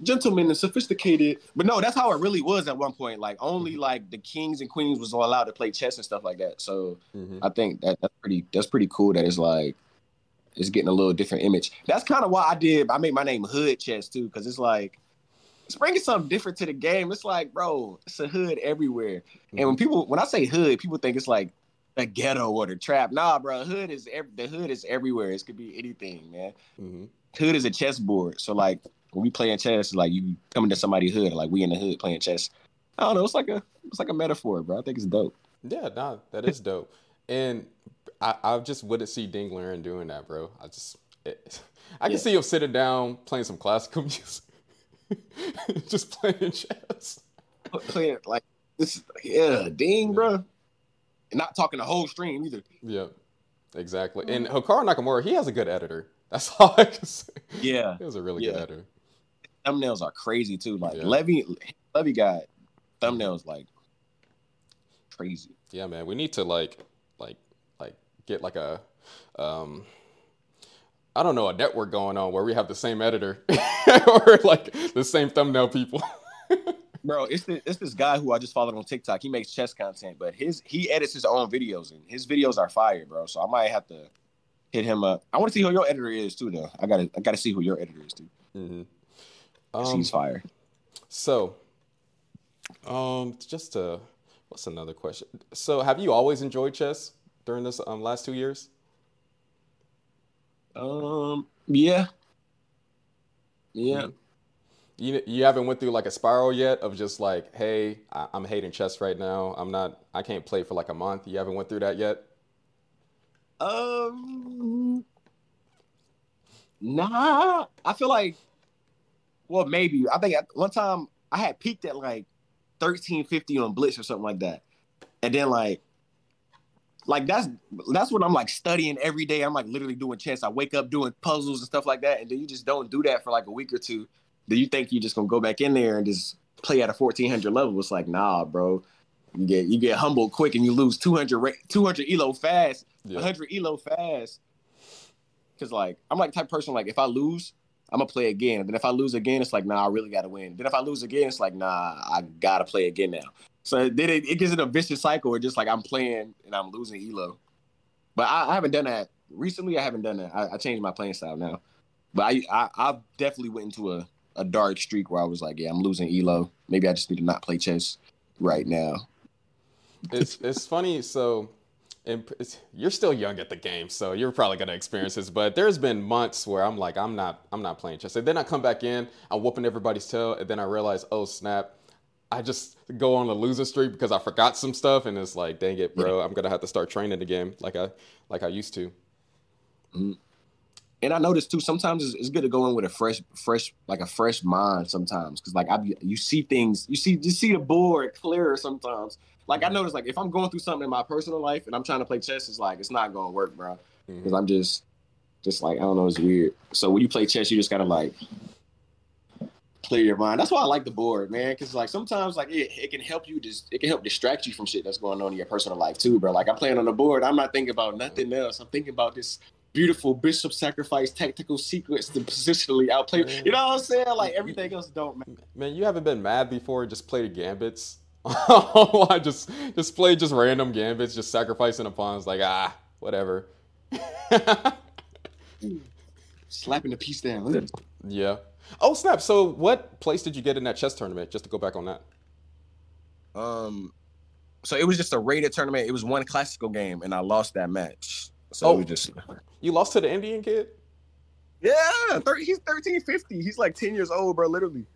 gentlemen and sophisticated. But no, that's how it really was at one point. Like only mm-hmm. like the kings and queens was allowed to play chess and stuff like that. So mm-hmm. I think that that's pretty that's pretty cool that it's like it's getting a little different image. That's kind of why I did I made my name Hood Chess too, because it's like it's bringing something different to the game. It's like, bro, it's a hood everywhere. Mm-hmm. And when people when I say hood, people think it's like the ghetto or the trap. Nah, bro, hood is every, the hood is everywhere. It could be anything, man. Mm-hmm. Hood is a chessboard. So like when we playing chess, like you coming to somebody's hood, like we in the hood playing chess. I don't know. It's like a it's like a metaphor, bro. I think it's dope. Yeah, nah, that is dope. and I, I just wouldn't see Ding Liren doing that, bro. I just it, I can yeah. see him sitting down playing some classical music, just playing chess. Playing like this, yeah, Ding, bro. And not talking the whole stream either. Yeah, exactly. And Hikaru Nakamura, he has a good editor. That's all I can say. Yeah, he was a really yeah. good editor thumbnails are crazy too. Like yeah. Levy, Levy got thumbnails like crazy. Yeah, man. We need to like, like, like get like a, um, I don't know, a network going on where we have the same editor or like the same thumbnail people. Bro, it's this, it's this guy who I just followed on TikTok. He makes chess content, but his he edits his own videos and his videos are fire, bro. So I might have to hit him up. I want to see who your editor is too, though. I gotta I gotta see who your editor is too. Mm-hmm. Um, ceasefire. So, um, just to what's another question? So, have you always enjoyed chess during this um last two years? Um. Yeah. Yeah. Mm-hmm. You you haven't went through like a spiral yet of just like, hey, I, I'm hating chess right now. I'm not. I can't play for like a month. You haven't went through that yet. Um. Nah, I feel like well, maybe. I think one time I had peaked at like 1350 on Blitz or something like that. And then like like that's that's what I'm like studying every day. I'm like literally doing chess. I wake up doing puzzles and stuff like that. And then you just don't do that for like a week or two. Do you think you're just gonna go back in there and just play at a 1400 level? It's like, nah, bro. You get you get humbled quick and you lose 200 200 elo fast, yeah. 100 elo fast. Cause like I'm like type person like if I lose, I'm gonna play again. And then if I lose again, it's like, nah, I really gotta win. Then if I lose again, it's like, nah, I gotta play again now. So then it, it gets in a vicious cycle where just like I'm playing and I'm losing elo. But I, I haven't done that recently. I haven't done that. I, I changed my playing style now. But I, I I definitely went into a, a dark streak where I was like, yeah, I'm losing elo. Maybe I just need to not play chess right now. it's it's funny. So and you're still young at the game, so you're probably gonna experience this. But there's been months where I'm like, I'm not, I'm not playing chess. And then I come back in, I'm whooping everybody's tail, and then I realize, oh snap, I just go on a loser streak because I forgot some stuff, and it's like, dang it, bro, I'm gonna have to start training again, like I, like I used to. Mm-hmm. And I noticed too, sometimes it's, it's, good to go in with a fresh, fresh, like a fresh mind sometimes, because like I, you see things, you see, you see the board clearer sometimes like I noticed, like if I'm going through something in my personal life and I'm trying to play chess, it's like it's not gonna work, bro. Because mm-hmm. I'm just, just like I don't know, it's weird. So when you play chess, you just gotta like clear your mind. That's why I like the board, man. Because like sometimes like it, it can help you just it can help distract you from shit that's going on in your personal life too, bro. Like I'm playing on the board, I'm not thinking about nothing else. I'm thinking about this beautiful bishop sacrifice tactical secrets to positionally outplay. You know what I'm saying? Like everything else don't matter. Man, you haven't been mad before. Just play the gambits. I just just play just random gambits, just sacrificing a pawn. It's like ah, whatever. Slapping the piece down. Yeah. Oh snap! So what place did you get in that chess tournament? Just to go back on that. Um, so it was just a rated tournament. It was one classical game, and I lost that match. So Oh. it was just You lost to the Indian kid. yeah. 30, he's thirteen fifty. He's like ten years old, bro. Literally,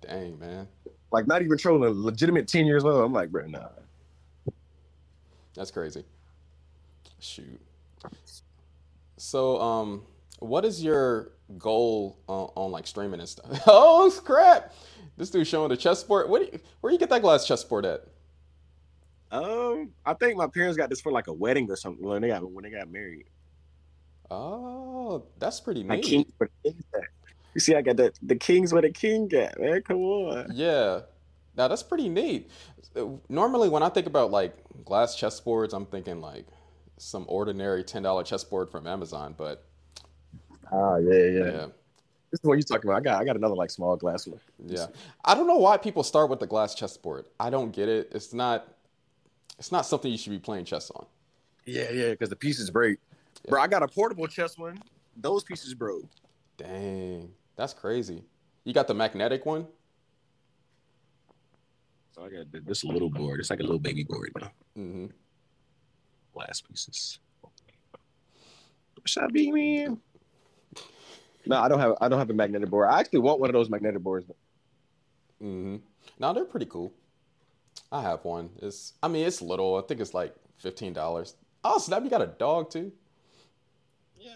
Dang man, like not even trolling. Legitimate ten years old. I'm like, bro, nah. that's crazy. Shoot. So um, what is your goal on, on like streaming and stuff? Oh crap! This dude showing the chessboard. What? Do you, where you get that glass chessboard at? Um, I think my parents got this for like a wedding or something when they got when they got married. Oh, that's pretty neat. king where the king's at. You see, I got the the kings where the king at, man. Come on. Yeah. Now that's pretty neat. Normally, when I think about like glass chessboards, I'm thinking like some ordinary ten dollar chessboard from Amazon. But Ah, yeah, yeah. yeah, This is what you're talking about. I got I got another like small glass one. yeah. I don't know why people start with the glass chessboard. I don't get it. It's not. It's not something you should be playing chess on. Yeah, yeah, because the pieces break. Bro, I got a portable chess one. Those pieces broke. Dang, that's crazy. You got the magnetic one. So I got this little board. It's like a little baby board now. hmm Glass pieces. Should I be man? No, I don't have I don't have a magnetic board. I actually want one of those magnetic boards. Mm-hmm. Now they're pretty cool. I have one. It's. I mean, it's little. I think it's like fifteen dollars. Oh snap! You got a dog too. Yeah.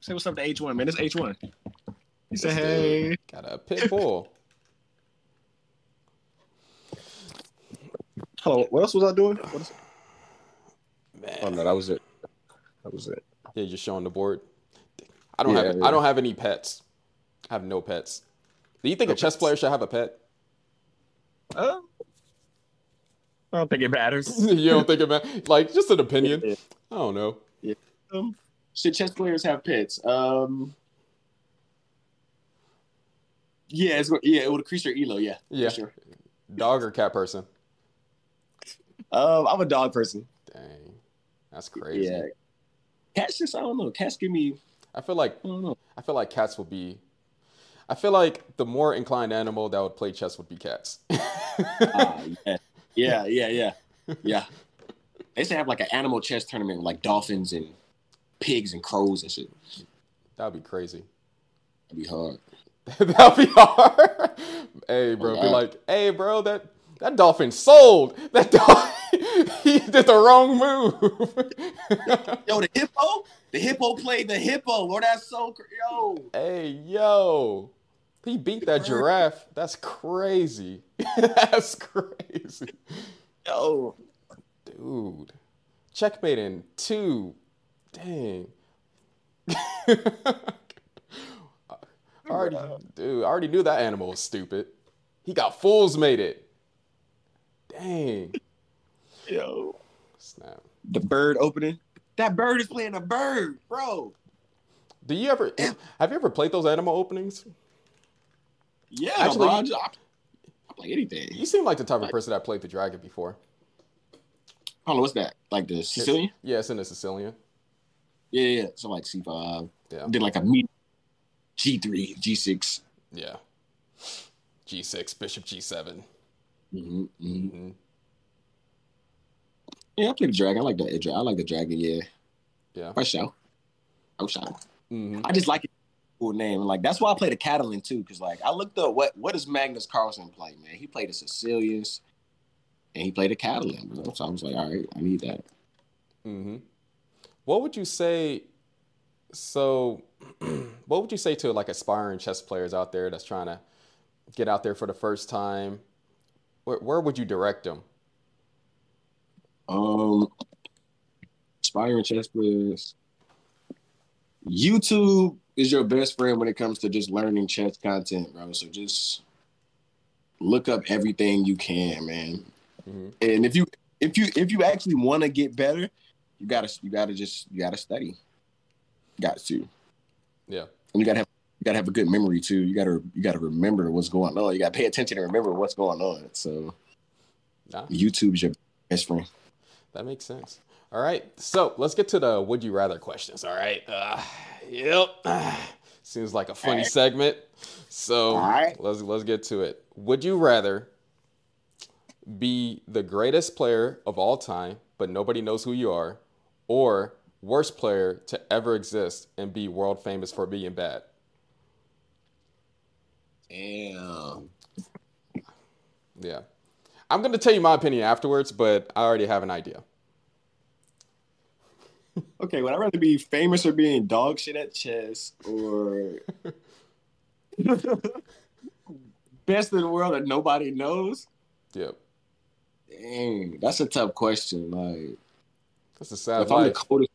Say what's up to H1, man. It's H1. He said, hey. dude Got a pit bull. Hello, what else was I doing? What is... Man. Oh no, that was it. That was it. Yeah, just showing the board. I don't Yeah, have. yeah. I don't have any pets. I have no pets. Do you think No a chess pets. player should have a pet? Uh, I don't think it matters. you don't think it matters? like just an opinion? Yeah. I don't know. Um, should chess players have pets? Um, yeah, it's, yeah, it would increase your elo. Yeah, Yeah. for sure. Dog or cat person? Um, I'm a dog person. Dang, that's crazy. Yeah, cats just I don't know. Cats give me I feel like I don't know. I feel like cats would be. I feel like the more inclined animal that would play chess would be cats. Ah, yeah, yeah, yeah, yeah, yeah. They used to have like an animal chess tournament with like dolphins and pigs and crows and shit. That'd be crazy. That'd be hard. That'd be hard. hey, bro, be like, hey, bro, that that dolphin sold. That dog, he did the wrong move. Yo, the hippo, the hippo played the hippo. Bro, that's so cr- yo. hey, yo, he beat that giraffe. That's crazy. That's crazy, Yo, dude. Checkmate in two. Dang. I already, dude, I already knew that animal was stupid. He got fools made it. Dang. yo. Snap. The bird opening. That bird is playing a bird, bro. Do you ever have you ever played those animal openings? Yeah, Actually- bro. I, just, I, I play anything. You seem like the type of person that played the dragon before. Hold on, what's that? Like the Sicilian? Yeah, it's in the Sicilian. Yeah, yeah. So like C5. Yeah. Did like a meet G3, G6. Yeah. G6, Bishop G7. Mm-hmm, mm-hmm. hmm Yeah, I played the dragon. I like the I like the dragon. Yeah, Yeah. for sure. Oh, sure. hmm I just like it. Cool name. Like that's why I play the Catalan too, because like I looked up what what does Magnus Carlsen play, man? He played the Sicilians, and he played the Catalan. Bro. So I was like, all right, I need that. hmm What would you say? So, what would you say to like aspiring chess players out there that's trying to get out there for the first time? Where, where would you direct them? Um, aspiring chess players. YouTube is your best friend when it comes to just learning chess content, bro. So just look up everything you can, man. hmm And if you if you if you actually want to get better, you gotta you gotta just you gotta study. Got to. Yeah. And you gotta have you gotta have a good memory too. You gotta you gotta remember what's going on. You gotta pay attention and remember what's going on. So Nah. YouTube's your best friend. That makes sense. All right, so let's get to the would you rather questions. All right. Uh, yep. Seems like a funny right. segment. So right. let's let's get to it. Would you rather be the greatest player of all time, but nobody knows who you are, or worst player to ever exist and be world famous for being bad? Damn. Yeah. I'm gonna tell you my opinion afterwards, but I already have an idea. Okay, would I rather be famous for being dog shit at chess or best in the world that nobody knows? Yep. Dang, that's a tough question. Like That's a sad if I'm the coldest,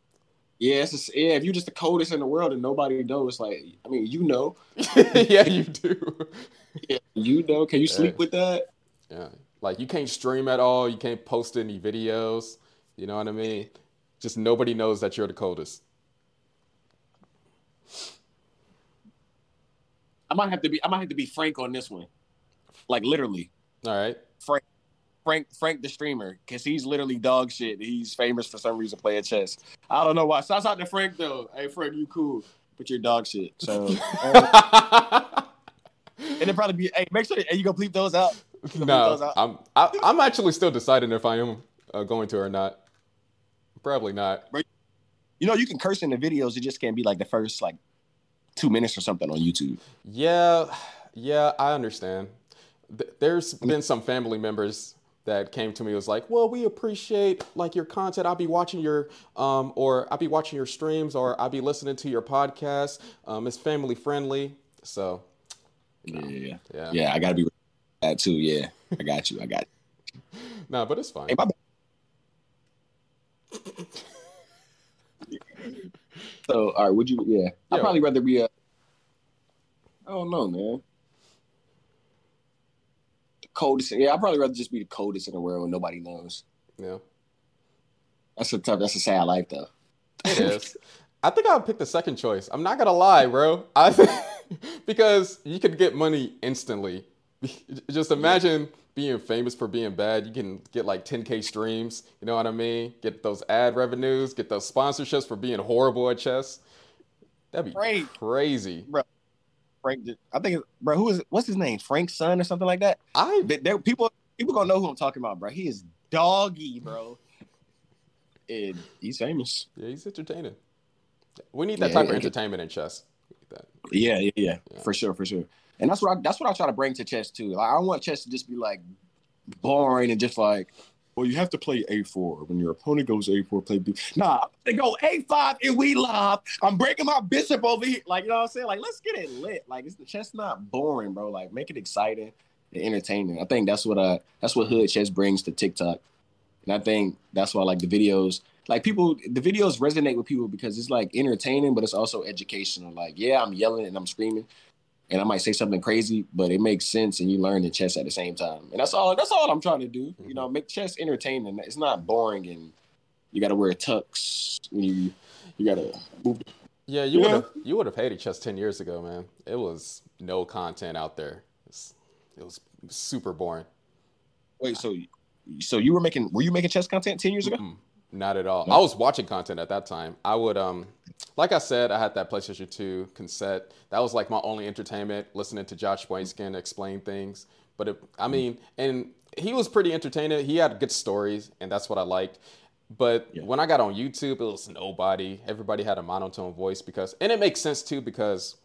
yeah, it's yeah. If you're just the coldest in the world and nobody knows, like I mean, you know, yeah, you do. yeah, you know. Can you sleep with that? Yeah. Like you can't stream at all. You can't post any videos. You know what I mean? Just nobody knows that you're the coldest. I might have to be. I might have to be frank on this one. Like literally, All right. Frank, Frank, Frank the streamer, because he's literally dog shit. He's famous for some reason playing chess. I don't know why. Shouts out to Frank though. Hey Frank, you cool, but you're dog shit. So and it probably be. Hey, make sure that, hey, you go bleep those out. Bleep those no, out? I'm I, I'm actually still deciding if I am uh, going to or not. Probably not. You know, you can curse in the videos. It just can't be like the first like two minutes or something on YouTube. Yeah, yeah, I understand. Th- There's been some family members that came to me was like, "Well, we appreciate like your content. I'll be watching your um or I'll be watching your streams or I'll be listening to your podcast. Um, it's family friendly." So, Yeah, yeah. yeah. I gotta be that too. Yeah, I got you. I got. You. No, but it's fine. Hey, my So, all right, would you? Yeah, I'd probably rather be a. I don't know, man. The coldest. Yeah, I'd probably rather just be the coldest in the world and nobody knows. Yeah. That's a tough. That's a sad life, though. It is. I think I would pick the second choice. I'm not gonna lie, bro. I think, because you could get money instantly. Just imagine being famous for being bad. You can get like 10k streams. You know what I mean? Get those ad revenues. Get those sponsorships for being horrible at chess. That'd be Frank. crazy. Frank, I think, bro, who is? What's his name? Frank's son or something like that. I they- people, people gonna know who I'm talking about, bro. He is doggy, bro. And he's famous. yeah, he's entertaining. We need that Yeah, type of yeah. entertainment in chess. That. Yeah, yeah, yeah, Yeah. for sure, for sure. And that's what I, that's what I try to bring to chess too. Like I don't want chess to just be like boring and just like, well, you have to play a four when your opponent goes a four, play b. Nah, they go a five and we lob. I'm breaking my bishop over here. Like you know what I'm saying? Like let's get it lit. Like it's the chess not boring, bro. Like make it exciting and entertaining. I think that's what uh that's what hood chess brings to TikTok. And I think that's why like the videos, like people, the videos resonate with people because it's like entertaining, but it's also educational. Like, yeah, I'm yelling and I'm screaming, and I might say something crazy, but it makes sense, and you learn the chess at the same time. And that's all. That's all I'm trying to do. You know, make chess entertaining. It's not boring, and you got to wear tux when you you got to move. Yeah, you would have you would have hated chess ten years ago, man. It was no content out there. It's, it was super boring. Wait, so so you were making were you making chess content ten years ago? Mm, Not at all. No? I was watching content at that time. I would um like I said, I had that PlayStation 2 cassette. That was like my only entertainment, listening to Josh Waitzkin explain things. But it, I mean, and he was pretty entertaining. He had good stories, and that's what I liked. But Yeah. when I got on YouTube, it was nobody. Everybody had a monotone voice because, and it makes sense too because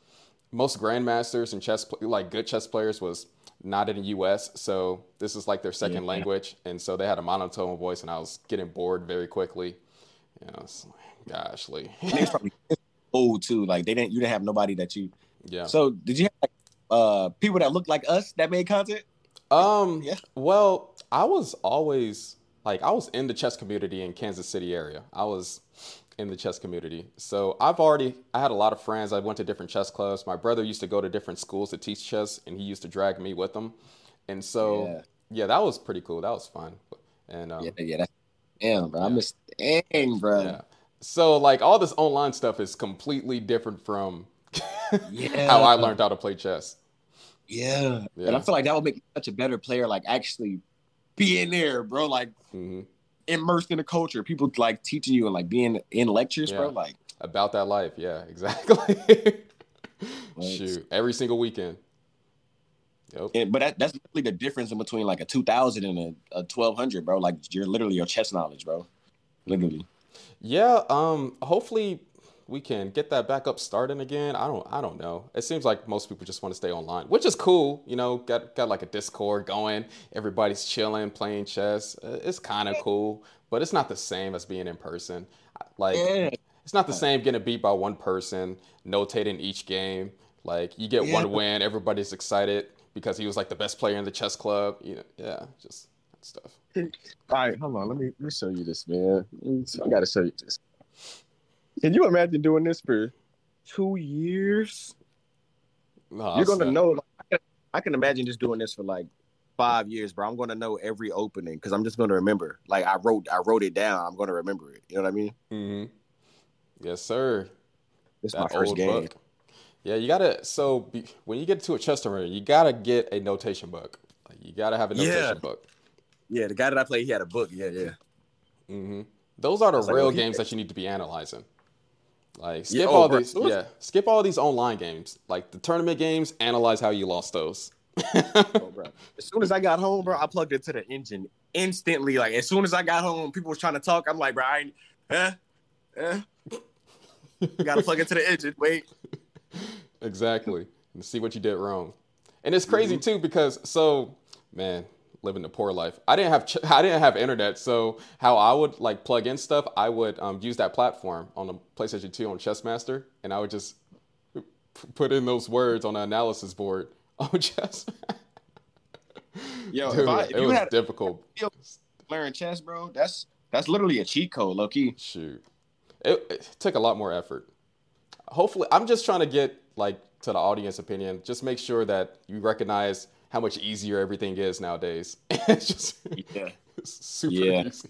most grandmasters and chess, like good chess players, was not in the U.S. So this is like their second Yeah. language, and so they had a monotone voice, and I was getting bored very quickly. You know, it's like, gosh, Lee. It's probably old too. Like they didn't you didn't have nobody that you. yeah. So did you have like, uh people that looked like us that made content? Um. Yeah. Well, I was always like I was in the chess community in Kansas City area. I was in the chess community, so I've already I had a lot of friends. I went to different chess clubs. My brother used to go to different schools to teach chess, and he used to drag me with him. And so Yeah. yeah, that was pretty cool. That was fun. And um, Yeah, yeah, that's Damn, bro. I missed. Dang, bro. Yeah. So like all this online stuff is completely different from Yeah. how I learned how to play chess. Yeah. Yeah. And I feel like that would make me such a better player. Like actually being there, bro. Like hmm immersed in the culture. People like teaching you and like being in lectures, bro. Like About that life, yeah, exactly. Like- Shoot, every single weekend. Yep. and- but that, that's really the difference in between like a two thousand and a, a twelve hundred, bro. Like you're literally your chess knowledge, bro. Literally. Yeah, um, hopefully we can get that back up starting again. I don't I don't know. It seems like most people just want to stay online, which is cool. You know, got got like a Discord going. Everybody's chilling, playing chess. Uh, It's kind of cool, but it's not the same as being in person. Like it's not the same getting beat by one person, notating each game. Like you get Yeah. one win, everybody's excited because he was like the best player in the chess club. You know, yeah, just stuff. All right, hold on. Let me let me show you this, man. I gotta show you this. Can you imagine doing this for two years? No, You're gonna know. Like, I, can, I can imagine just doing this for like five years, bro. I'm gonna know every opening because I'm just gonna remember. Like I wrote, I wrote it down. I'm gonna remember it. You know what I mean? Mm-hmm. Yes, sir. This is that my first game. book. Yeah, you gotta. So be, when you get to a chess tournament, you gotta get a notation book. Like you gotta have a notation Yeah. book. Yeah, the guy that I played, he had a book. Yeah, yeah. hmm Those are the It's like, real games that you need to be analyzing. Like skip Yeah, all these. those- Yeah, skip all these online games. Like the tournament games, analyze how you lost those. Oh. As soon as I got home, bro, I plugged into the engine instantly. Like as soon as I got home, people was trying to talk. I'm like, bro, I ain't? Huh? You gotta plug into the engine. Wait. exactly. And see what you did wrong. And it's crazy mm-hmm. too because so man, living the poor life. I didn't have ch- I didn't have internet, so how I would like plug in stuff, I would um, use that platform on the PlayStation 2 on Chessmaster, and I would just p- put in those words on the analysis board on chess. Yo, Dude, if, I, if it you was difficult. learn chess, bro, that's that's literally a cheat code, low key. Shoot, it, it took a lot more effort. Hopefully, I'm just trying to get like to the audience opinion. Just make sure that you recognize how much easier everything is nowadays. it's just Yeah, it's super Yeah. easy.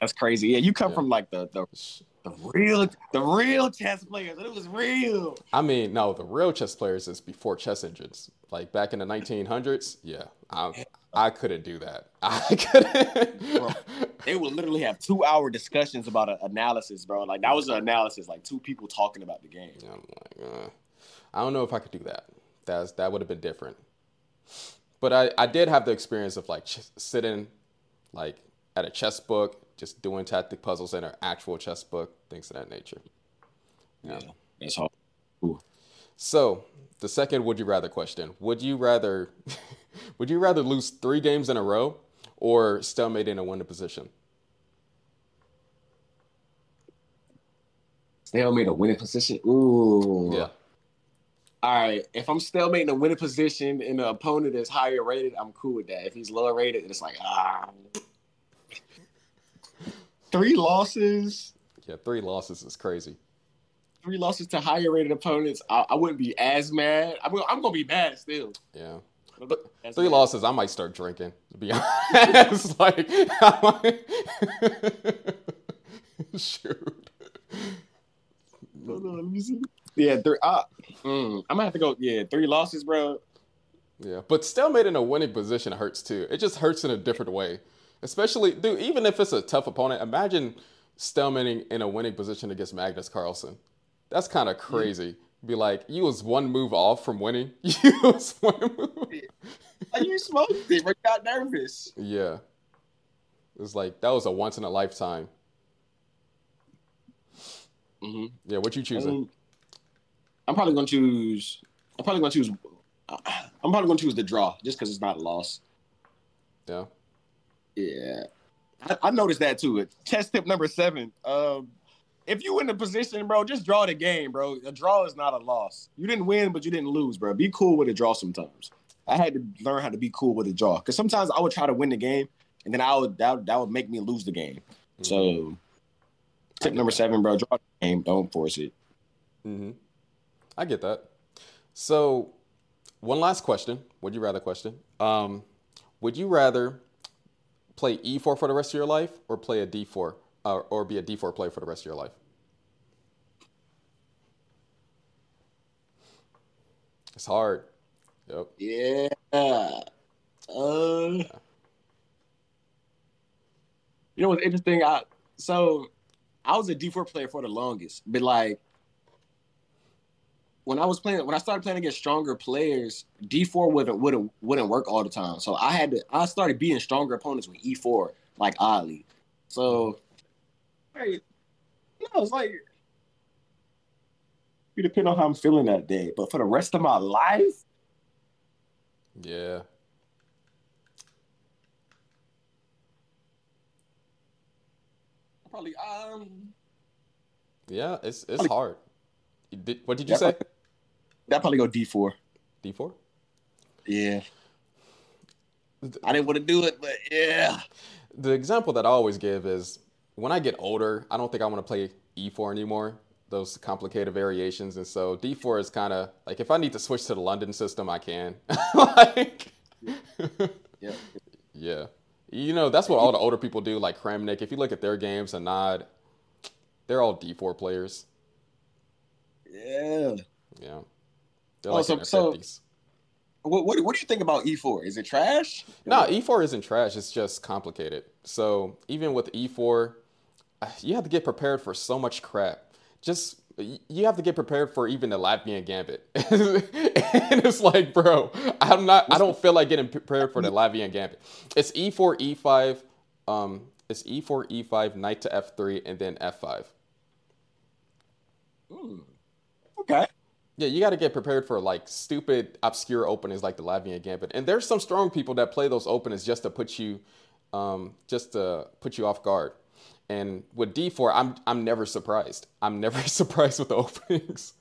that's crazy. Yeah, you come Yeah. from like the, the the real the real chess players. It was real. I mean, no, the real chess players is before chess engines. Like back in the 1900s, yeah, I, I couldn't do that. I couldn't. Bro. They would literally have two hour discussions about an analysis, bro. Like that was an analysis, like two people talking about the game. I'm like, uh, I don't know if I could do that. That's that would have been different. But I, I did have the experience of like ch- sitting like at a chess book, just doing tactic puzzles in an actual chess book, things of that nature. Yeah, that's all. So the second would you rather question: Would you rather would you rather lose three games in a row or stalemate in a winning position? Stalemate a winning position. Ooh. Yeah. All right. If I'm stalemate in a winning position and the opponent is higher rated, I'm cool with that. If he's lower rated, it's like ah. Three losses, Yeah, three losses is crazy. three losses to higher rated opponents. I, I wouldn't be as mad. I'm, I'm gonna be mad still. Yeah. As Three mad. losses, I might start drinking. To be honest, like, might... shoot. Hold on, let me see. Yeah, three. Uh, mm, I'm gonna have to go. Yeah, three losses, bro. Yeah, but stalemate in a winning position hurts too. It just hurts in a different way. Especially, dude, even if it's a tough opponent, imagine stalemating in a winning position against Magnus Carlsen. That's kind of crazy. Be like, you was one move off from winning. You was one move. Like, you smoked it, but got nervous. Yeah. It's like that was a once in a lifetime. Mm-hmm. Yeah, what you choosing? Um, I'm probably gonna choose. I'm probably gonna choose. I'm probably gonna choose the draw just because it's not a loss. Yeah. Yeah, I, I noticed that too. Chess tip number seven. Um, if you in the position, bro, just draw the game, bro. A draw is not a loss. You didn't win, but you didn't lose, bro. Be cool with a draw sometimes. I had to learn how to be cool with a draw because sometimes I would try to win the game, and then I would that, that would make me lose the game. So, tip number seven, bro, draw the game. Don't force it. hmm I get that. So, one last question. Would you rather question? Um, would you rather play e4 for the rest of your life, or play a d4, uh, or be a d4 player for the rest of your life? It's hard. Yep. Yeah. Uh, you know what's interesting? I so I was a D4 player for the longest, but like when I was playing, when I started playing against stronger players, D4 wouldn't wouldn't wouldn't work all the time. So I had to. I started beating stronger opponents with E4, like oddly. So, hey, no, it's like it depends on how I'm feeling that day. But for the rest of my life, Yeah. Probably um Yeah, it's it's Probably- hard. Did- what did you Yeah, say? That probably go D4. D4? Yeah. I didn't want to do it, but yeah. The example that I always give is when I get older, I don't think I want to play E4 anymore. Those complicated variations, and so D4 is kind of like if I need to switch to the London system, I can. like, Yeah. yeah, you know that's what all the older people do. Like Kramnik, if you look at their games, Anand, they're all D4 players. Yeah. Yeah, they're Oh, like so- so- What, what what do you think about E4? Is it trash? No, E4 isn't trash. It's just complicated. So even with E4, uh, you have to get prepared for so much crap. Just you have to get prepared for even the Latvian gambit. and it's like, bro, I'm not. I don't feel like getting prepared for the Latvian gambit. It's E E4, E5. Um, it's E E4, E5, knight to F3, and then F5. Hmm. Yeah, you got to get prepared for like stupid, obscure openings like the Latvian Gambit. And there's some strong people that play those openings just to put you, um, just to put you off guard. And with D4, I'm I'm never surprised. I'm never surprised with the openings.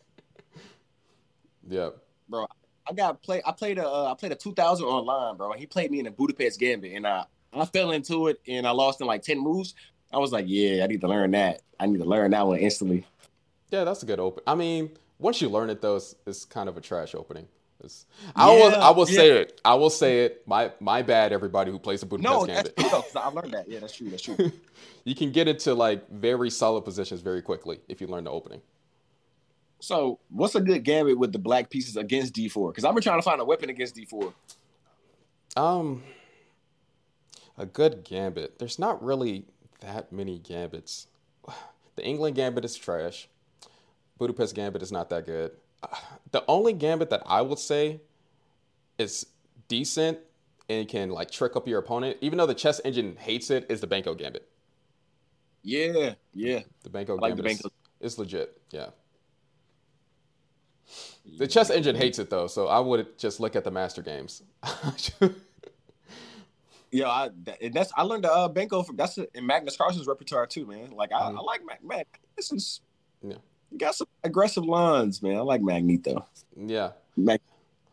yeah. bro. I got play. I played a. Uh, I played a 2000 online, bro. He played me in a Budapest Gambit, and I I fell into it, and I lost in like 10 moves. I was like, yeah, I need to learn that. I need to learn that one instantly. Yeah, that's a good open. I mean, once you learn it though, it's, it's kind of a trash opening. It's, I will I will say it. I will say it. My my bad, everybody who plays the Budapest No, that's Gambit. 'cause I learned that. Yeah, that's true. That's true. you can get into like very solid positions very quickly if you learn the opening. So, what's a good Gambit with the black pieces against D4? Because I've been trying to find a weapon against D4. Um, a good gambit. There's not really that many gambits. The Englund gambit is trash. Budapest gambit is not that good. The only gambit that I would say is decent and can like trick up your opponent, even though the chess engine hates it, is the Benko gambit. Yeah, yeah. The Benko like gambit is, Benko. is legit. Yeah. The chess engine hates it though, so I would just look at the master games. Yeah, I that, that's I learned the uh, Benko from that's in Magnus Carlsen's repertoire too, man. Like I, I like Mag, Mag. This is Yeah. You got some aggressive lines, man. I like Magneto. yeah. Mag,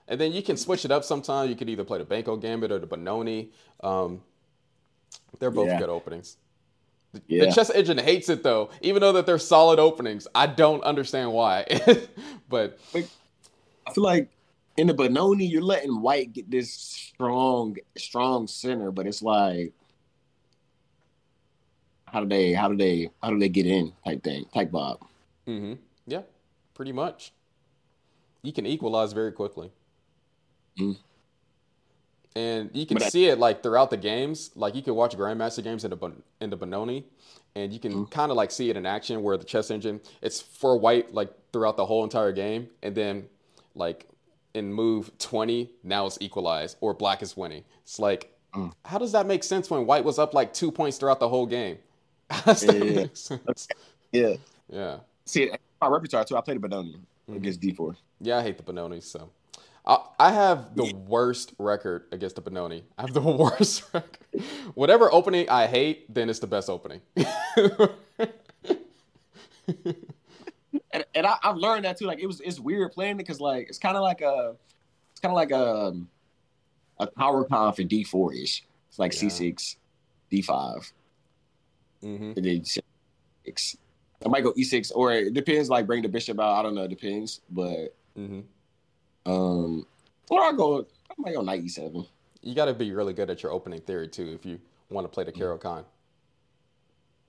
And then you can switch it up sometimes. You could either play the Benko Gambit or the Benoni. Um, they're both Yeah. good openings. The, Yeah. the chess engine hates it though, even though that they're solid openings. I don't understand why. but I feel like in the Benoni, you're letting White get this strong, strong center, but it's like, how do they, how do they, how do they get in? Type thing, type Bob. Hmm yeah, pretty much. You can equalize very quickly. Mm. And you can But I- see it like throughout the games. Like you can watch Grandmaster games in the in the Benoni, and you can Mm. kind of like see it in action where the chess engine it's for white like throughout the whole entire game, and then like in move twenty now it's equalized or black is winning. It's like Mm. how does that make sense when white was up like two points throughout the whole game? How does that Yeah. Yeah. Yeah. See, my repertoire too. I played the Benoni Mhm. against D4. Yeah, I hate the Benoni. So I, I have the worst record against the Benoni. I have the worst record. Whatever opening I hate, then it's the best opening. and, and I, I've learned that too. Like it was, it's weird playing it because like it's kind of like a, it's kind of like a, a Caro-Kann for D four ish. It's like Yeah. C six, D five, hmm and then six. I might go E six, or it depends. Like bring the bishop out. I don't know. It depends, but mm-hmm. um, or I go. I might go knight E seven. You got to be really good at your opening theory too. If you want to play the Caro-Kann.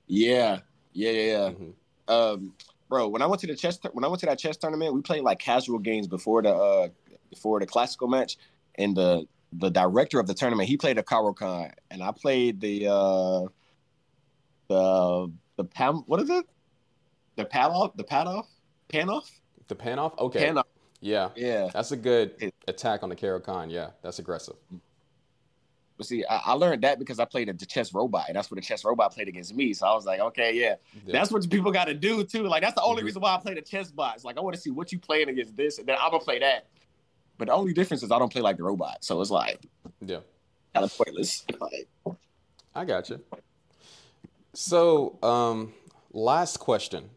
Yeah, yeah, yeah. yeah. Mm-hmm. Um, bro, when I went to the chess when I went to that chess tournament, we played like casual games before the uh before the classical match, and the the director of the tournament he played a Caro-Kann, and I played the uh the the Pam what is it the Paloff the Padoff Panov the Panov okay Panov. yeah yeah that's a good attack on the Caro-Kann yeah that's aggressive. But see, I, I, learned that because I played a chess robot, and that's what the chess robot played against me. So I was like, okay, yeah, yeah. that's what people got to do too. Like that's the only mm-hmm. reason why I play the chess box. Like I want to see what you playing against this, and then I'm gonna play that. But the only difference is I don't play like the robot, so it's like, yeah, kind of pointless. I got you. So, um, last question: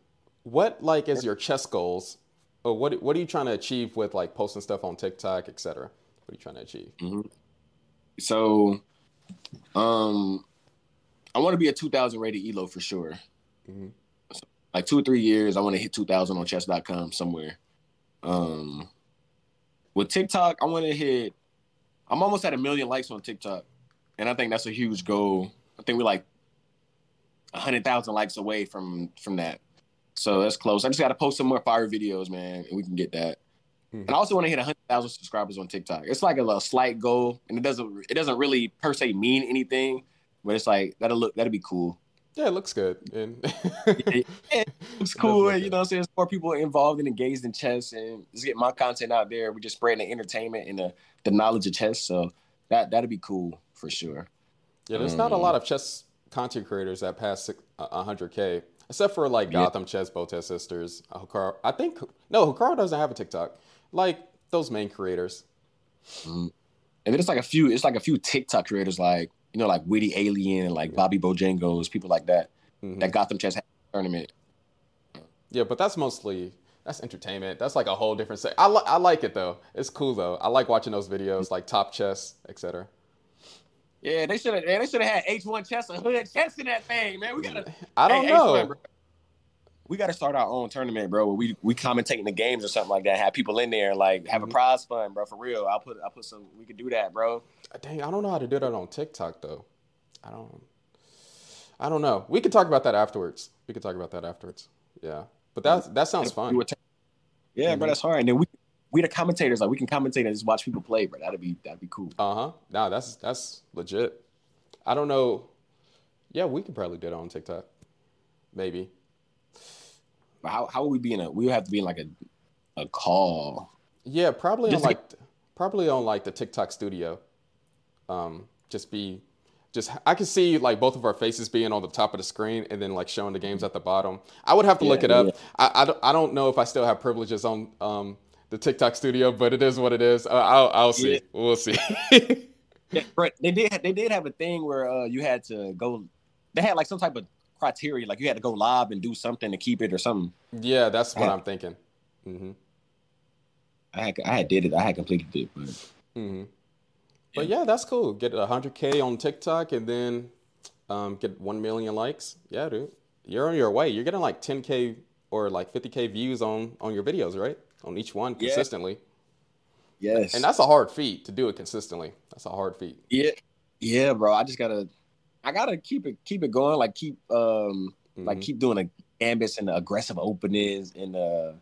What like is your chess goals, or what what are you trying to achieve with like posting stuff on TikTok, etc.? What are you trying to achieve? Mm-hmm. So, um, I want to be a 2,000 rated Elo for sure. Mm-hmm. like two or three years, I want to hit 2,000 on chess.com somewhere. Um, with TikTok, I want to hit. I'm almost at a million likes on TikTok, and I think that's a huge goal. I think we're like hundred thousand likes away from from that, so that's close. I just got to post some more fire videos, man, and we can get that. Mm-hmm. And I also want to hit 100,000 subscribers on TikTok. It's like a, a, slight goal, and it doesn't it doesn't really per se mean anything, but it's like that'll look that'll be cool. Yeah, it looks good. And yeah, it looks cool. And, you know, so there's more people involved and engaged in chess, and just get my content out there. We're just spreading the entertainment and the, the knowledge of chess. So that that'd be cool for sure. Yeah, there's um, not a lot of chess content creators that pass 100k, except for like Gotham yeah. Chess, Botez Sisters, Hikaru. I think no, Hikaru doesn't have a TikTok like those main creators. Mm. And then it's like a few, it's like a few TikTok creators, like you know, like Witty Alien, and like Bobby Bojangles, people like that. Mm-hmm. That Gotham Chess tournament. Yeah, but that's mostly that's entertainment. That's like a whole different. Se- I li- I like it though. It's cool though. I like watching those videos, like Top Chess, etc. Yeah, they should have. They should have had H one chess or hood chess in that thing, man. We gotta. I don't hey, know we got to start our own tournament, bro. Where we we commentating the games or something like that. Have people in there, like have mm-hmm. a prize fund, bro. For real, I'll put I'll put some. We could do that, bro. Dang, I don't know how to do that on TikTok though. I don't. I don't know. We could talk about that afterwards. We could talk about that afterwards. Yeah, but that that sounds fun. Yeah, mm-hmm. bro, that's hard. And then we we the commentators, like we can commentate and just watch people play, bro. That'd be that'd be cool. Uh huh. Nah, that's that's legit. I don't know. Yeah, we could probably do it on TikTok. Maybe. But how how would we be in a? We would have to be in like a a call. Yeah, probably just on like probably on like the TikTok studio. Um, just be just I can see like both of our faces being on the top of the screen and then like showing the games at the bottom. I would have to yeah, look it up. Yeah. I, I don't, I don't know if I still have privileges on um, the TikTok studio, but it is what it is. Uh, I'll I'll see. Yeah. We'll see. yeah, but they did they did have a thing where uh, you had to go. They had like some type of criteria, like you had to go live and do something to keep it or something. Yeah, that's what I'm thinking. Mm-hmm. I had I had did it. I had completed it, but. Mm-hmm. But yeah, that's cool. Get 100k on TikTok and then um, get 1 million likes. Yeah, dude, you're on your way. You're getting like 10k or like 50k views on on your videos, right? On each one consistently. Yeah. Yes. And that's a hard feat to do it consistently. That's a hard feat. Yeah. Yeah, bro. I just gotta I gotta keep it keep it going. Like keep um mm-hmm. like keep doing the gambits and the aggressive openings and uh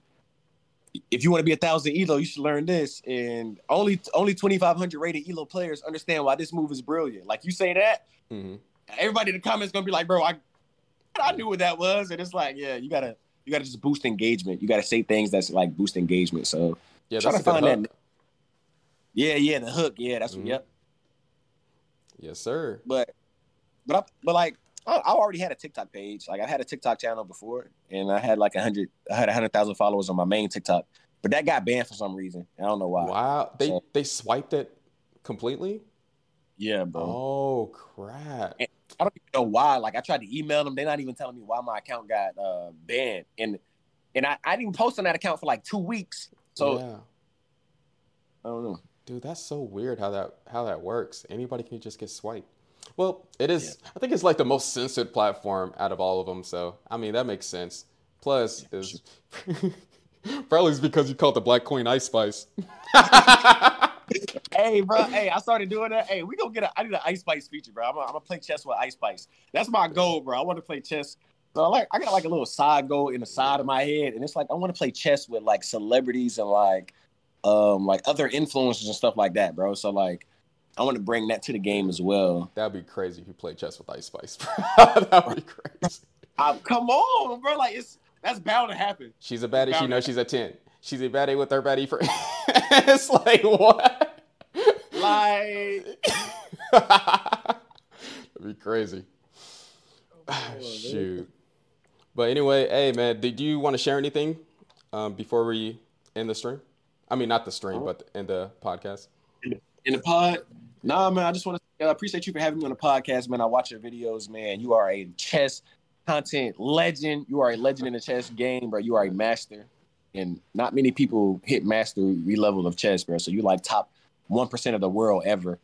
if you want to be a thousand elo, you should learn this. And only only twenty five hundred rated elo players understand why this move is brilliant. Like you say that, mm-hmm. everybody in the comments gonna be like, "Bro, I I knew what that was." And it's like, yeah, you gotta you gotta just boost engagement. You gotta say things that's like boost engagement. So yeah, try to find that. Yeah, yeah, the hook. Yeah, that's mm-hmm. what. Yep. Yes, sir. But but I, but like I, I already had a TikTok page. Like I had a TikTok channel before, and I had like a hundred. I had a hundred thousand followers on my main TikTok, but that got banned for some reason. I don't know why. Wow, they so, they swiped it completely. Yeah, bro. Oh crap! I don't even know why. Like I tried to email them, they're not even telling me why my account got uh, banned, and and I, I didn't post on that account for like two weeks. So yeah. I don't know. Dude, that's so weird how that how that works. Anybody can just get swiped. Well, it is. Yeah. I think it's like the most censored platform out of all of them. So I mean that makes sense. Plus, is probably because you called the Black Queen Ice Spice. hey, bro. Hey, I started doing that. Hey, we gonna get a. I need an Ice Spice feature, bro. I'm gonna, play chess with Ice Spice. That's my goal, bro. I want to play chess. So I like, I got like a little side goal in the side of my head, and it's like I want to play chess with like celebrities and like, um, like other influencers and stuff like that, bro. So like, I want to bring that to the game as well. That'd be crazy if you play chess with Ice Spice. That'd be crazy. Uh, come on, bro. Like it's that's bound to happen. She's a baddie. She knows she's a ten. She's a baddie with her baddie for. it's like what? Like That'd be crazy. Shoot. But anyway, hey man, did you want to share anything um, before we end the stream? I mean, not the stream, but in the podcast. in the pod. Nah, man. I just want to uh, appreciate you for having me on the podcast, man. I watch your videos, man. You are a chess content legend. You are a legend in the chess game, bro. You are a master, and not many people hit mastery level of chess, bro. So you like top one percent of the world ever.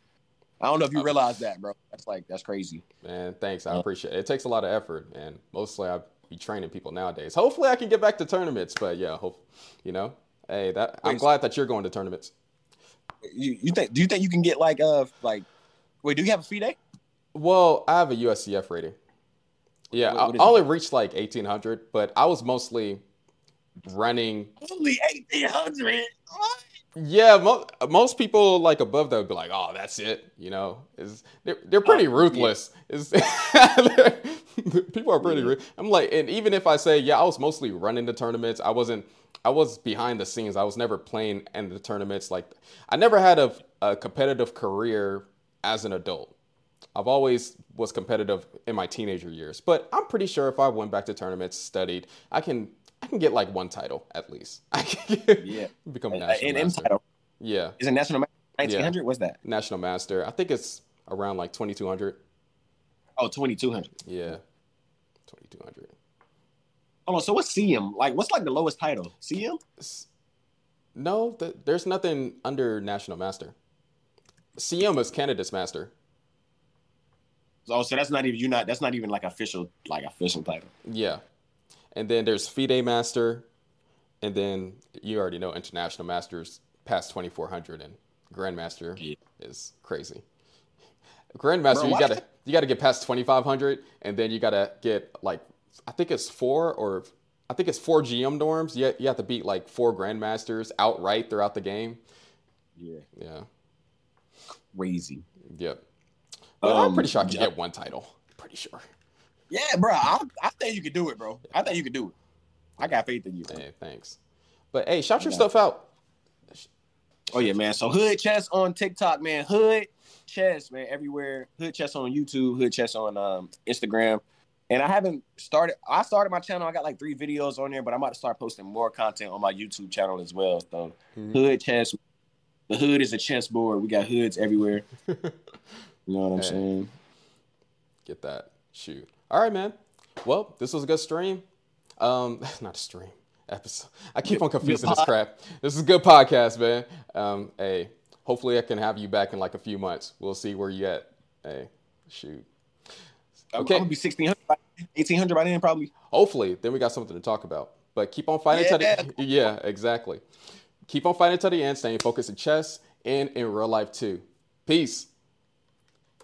I don't know if you realize that, bro. That's like that's crazy. Man, thanks. I appreciate it. It takes a lot of effort, and mostly I be training people nowadays. Hopefully, I can get back to tournaments. But yeah, hope you know. Hey, that I'm Wait, glad that you're going to tournaments. You you think? Do you think you can get like uh like? Wait, do you have a FIDE? Well, I have a USCF rating. Yeah, What- I, I only reached like 1800, but I was mostly running. Only eighteen hundred. Yeah, mo- most people like above that would be like, "Oh, that's it," you know. Is they're they're pretty Oh, yeah. ruthless. Is people are pretty. Ru- I'm like, and even if I say, yeah, I was mostly running the tournaments. I wasn't. I was behind the scenes. I was never playing in the tournaments. Like, I never had a, a competitive career as an adult. I've always was competitive in my teenager years, but I'm pretty sure if I went back to tournaments, studied, I can I can get like one title at least. I can get, Yeah. become a An national M master. title Yeah, is it national master? nineteen hundred? What's that? national master. I think it's around like 2200. Oh, 2200. Yeah, 2200. Hold on. So what's CM? Like, what's like the lowest title? CM? No, th- there's nothing under national master. CM is Candidate master. Oh, so that's not even you. Not that's not even like official, like official title. Yeah, and then there's FIDE master, and then you already know international masters past 2400 and grandmaster Yeah. is crazy. Grandmaster, Bro, you gotta you gotta get past 2500, and then you gotta get like I think it's four or I think it's four GM norms. You you have to beat like four grandmasters outright throughout the game. Yeah, Yeah, crazy. yep. But I'm Um, pretty sure I can ja- get one title. Pretty sure. Yeah, bro. I, I think you can do it, bro. I think you can do it. I got faith in you. Bro. Hey, thanks. But hey, shout your stuff out. Oh yeah, man. So Hood Chess on TikTok, man. Hood Chess, man, everywhere. Hood Chess on YouTube. Hood Chess on um, Instagram. And I haven't started. I started my channel. I got like three videos on there, but I'm about to start posting more content on my YouTube channel as well. So Mhm. Hood Chess. The hood is a chessboard. We got hoods everywhere. You know what I'm Hey. saying? Get that. Shoot. All right, man. Well, this was a good stream. Um, not a stream episode. I keep on confusing this crap. This is a good podcast, man. Um, hey, hopefully I can have you back in like a few months. We'll see where you at. Hey, shoot. Okay. I'm gonna be 1600, 1800 by then, probably. Hopefully, then we got something to talk about. But keep on fighting to the yeah, exactly. Keep on fighting to the end, staying focused in chess and in real life too. Peace.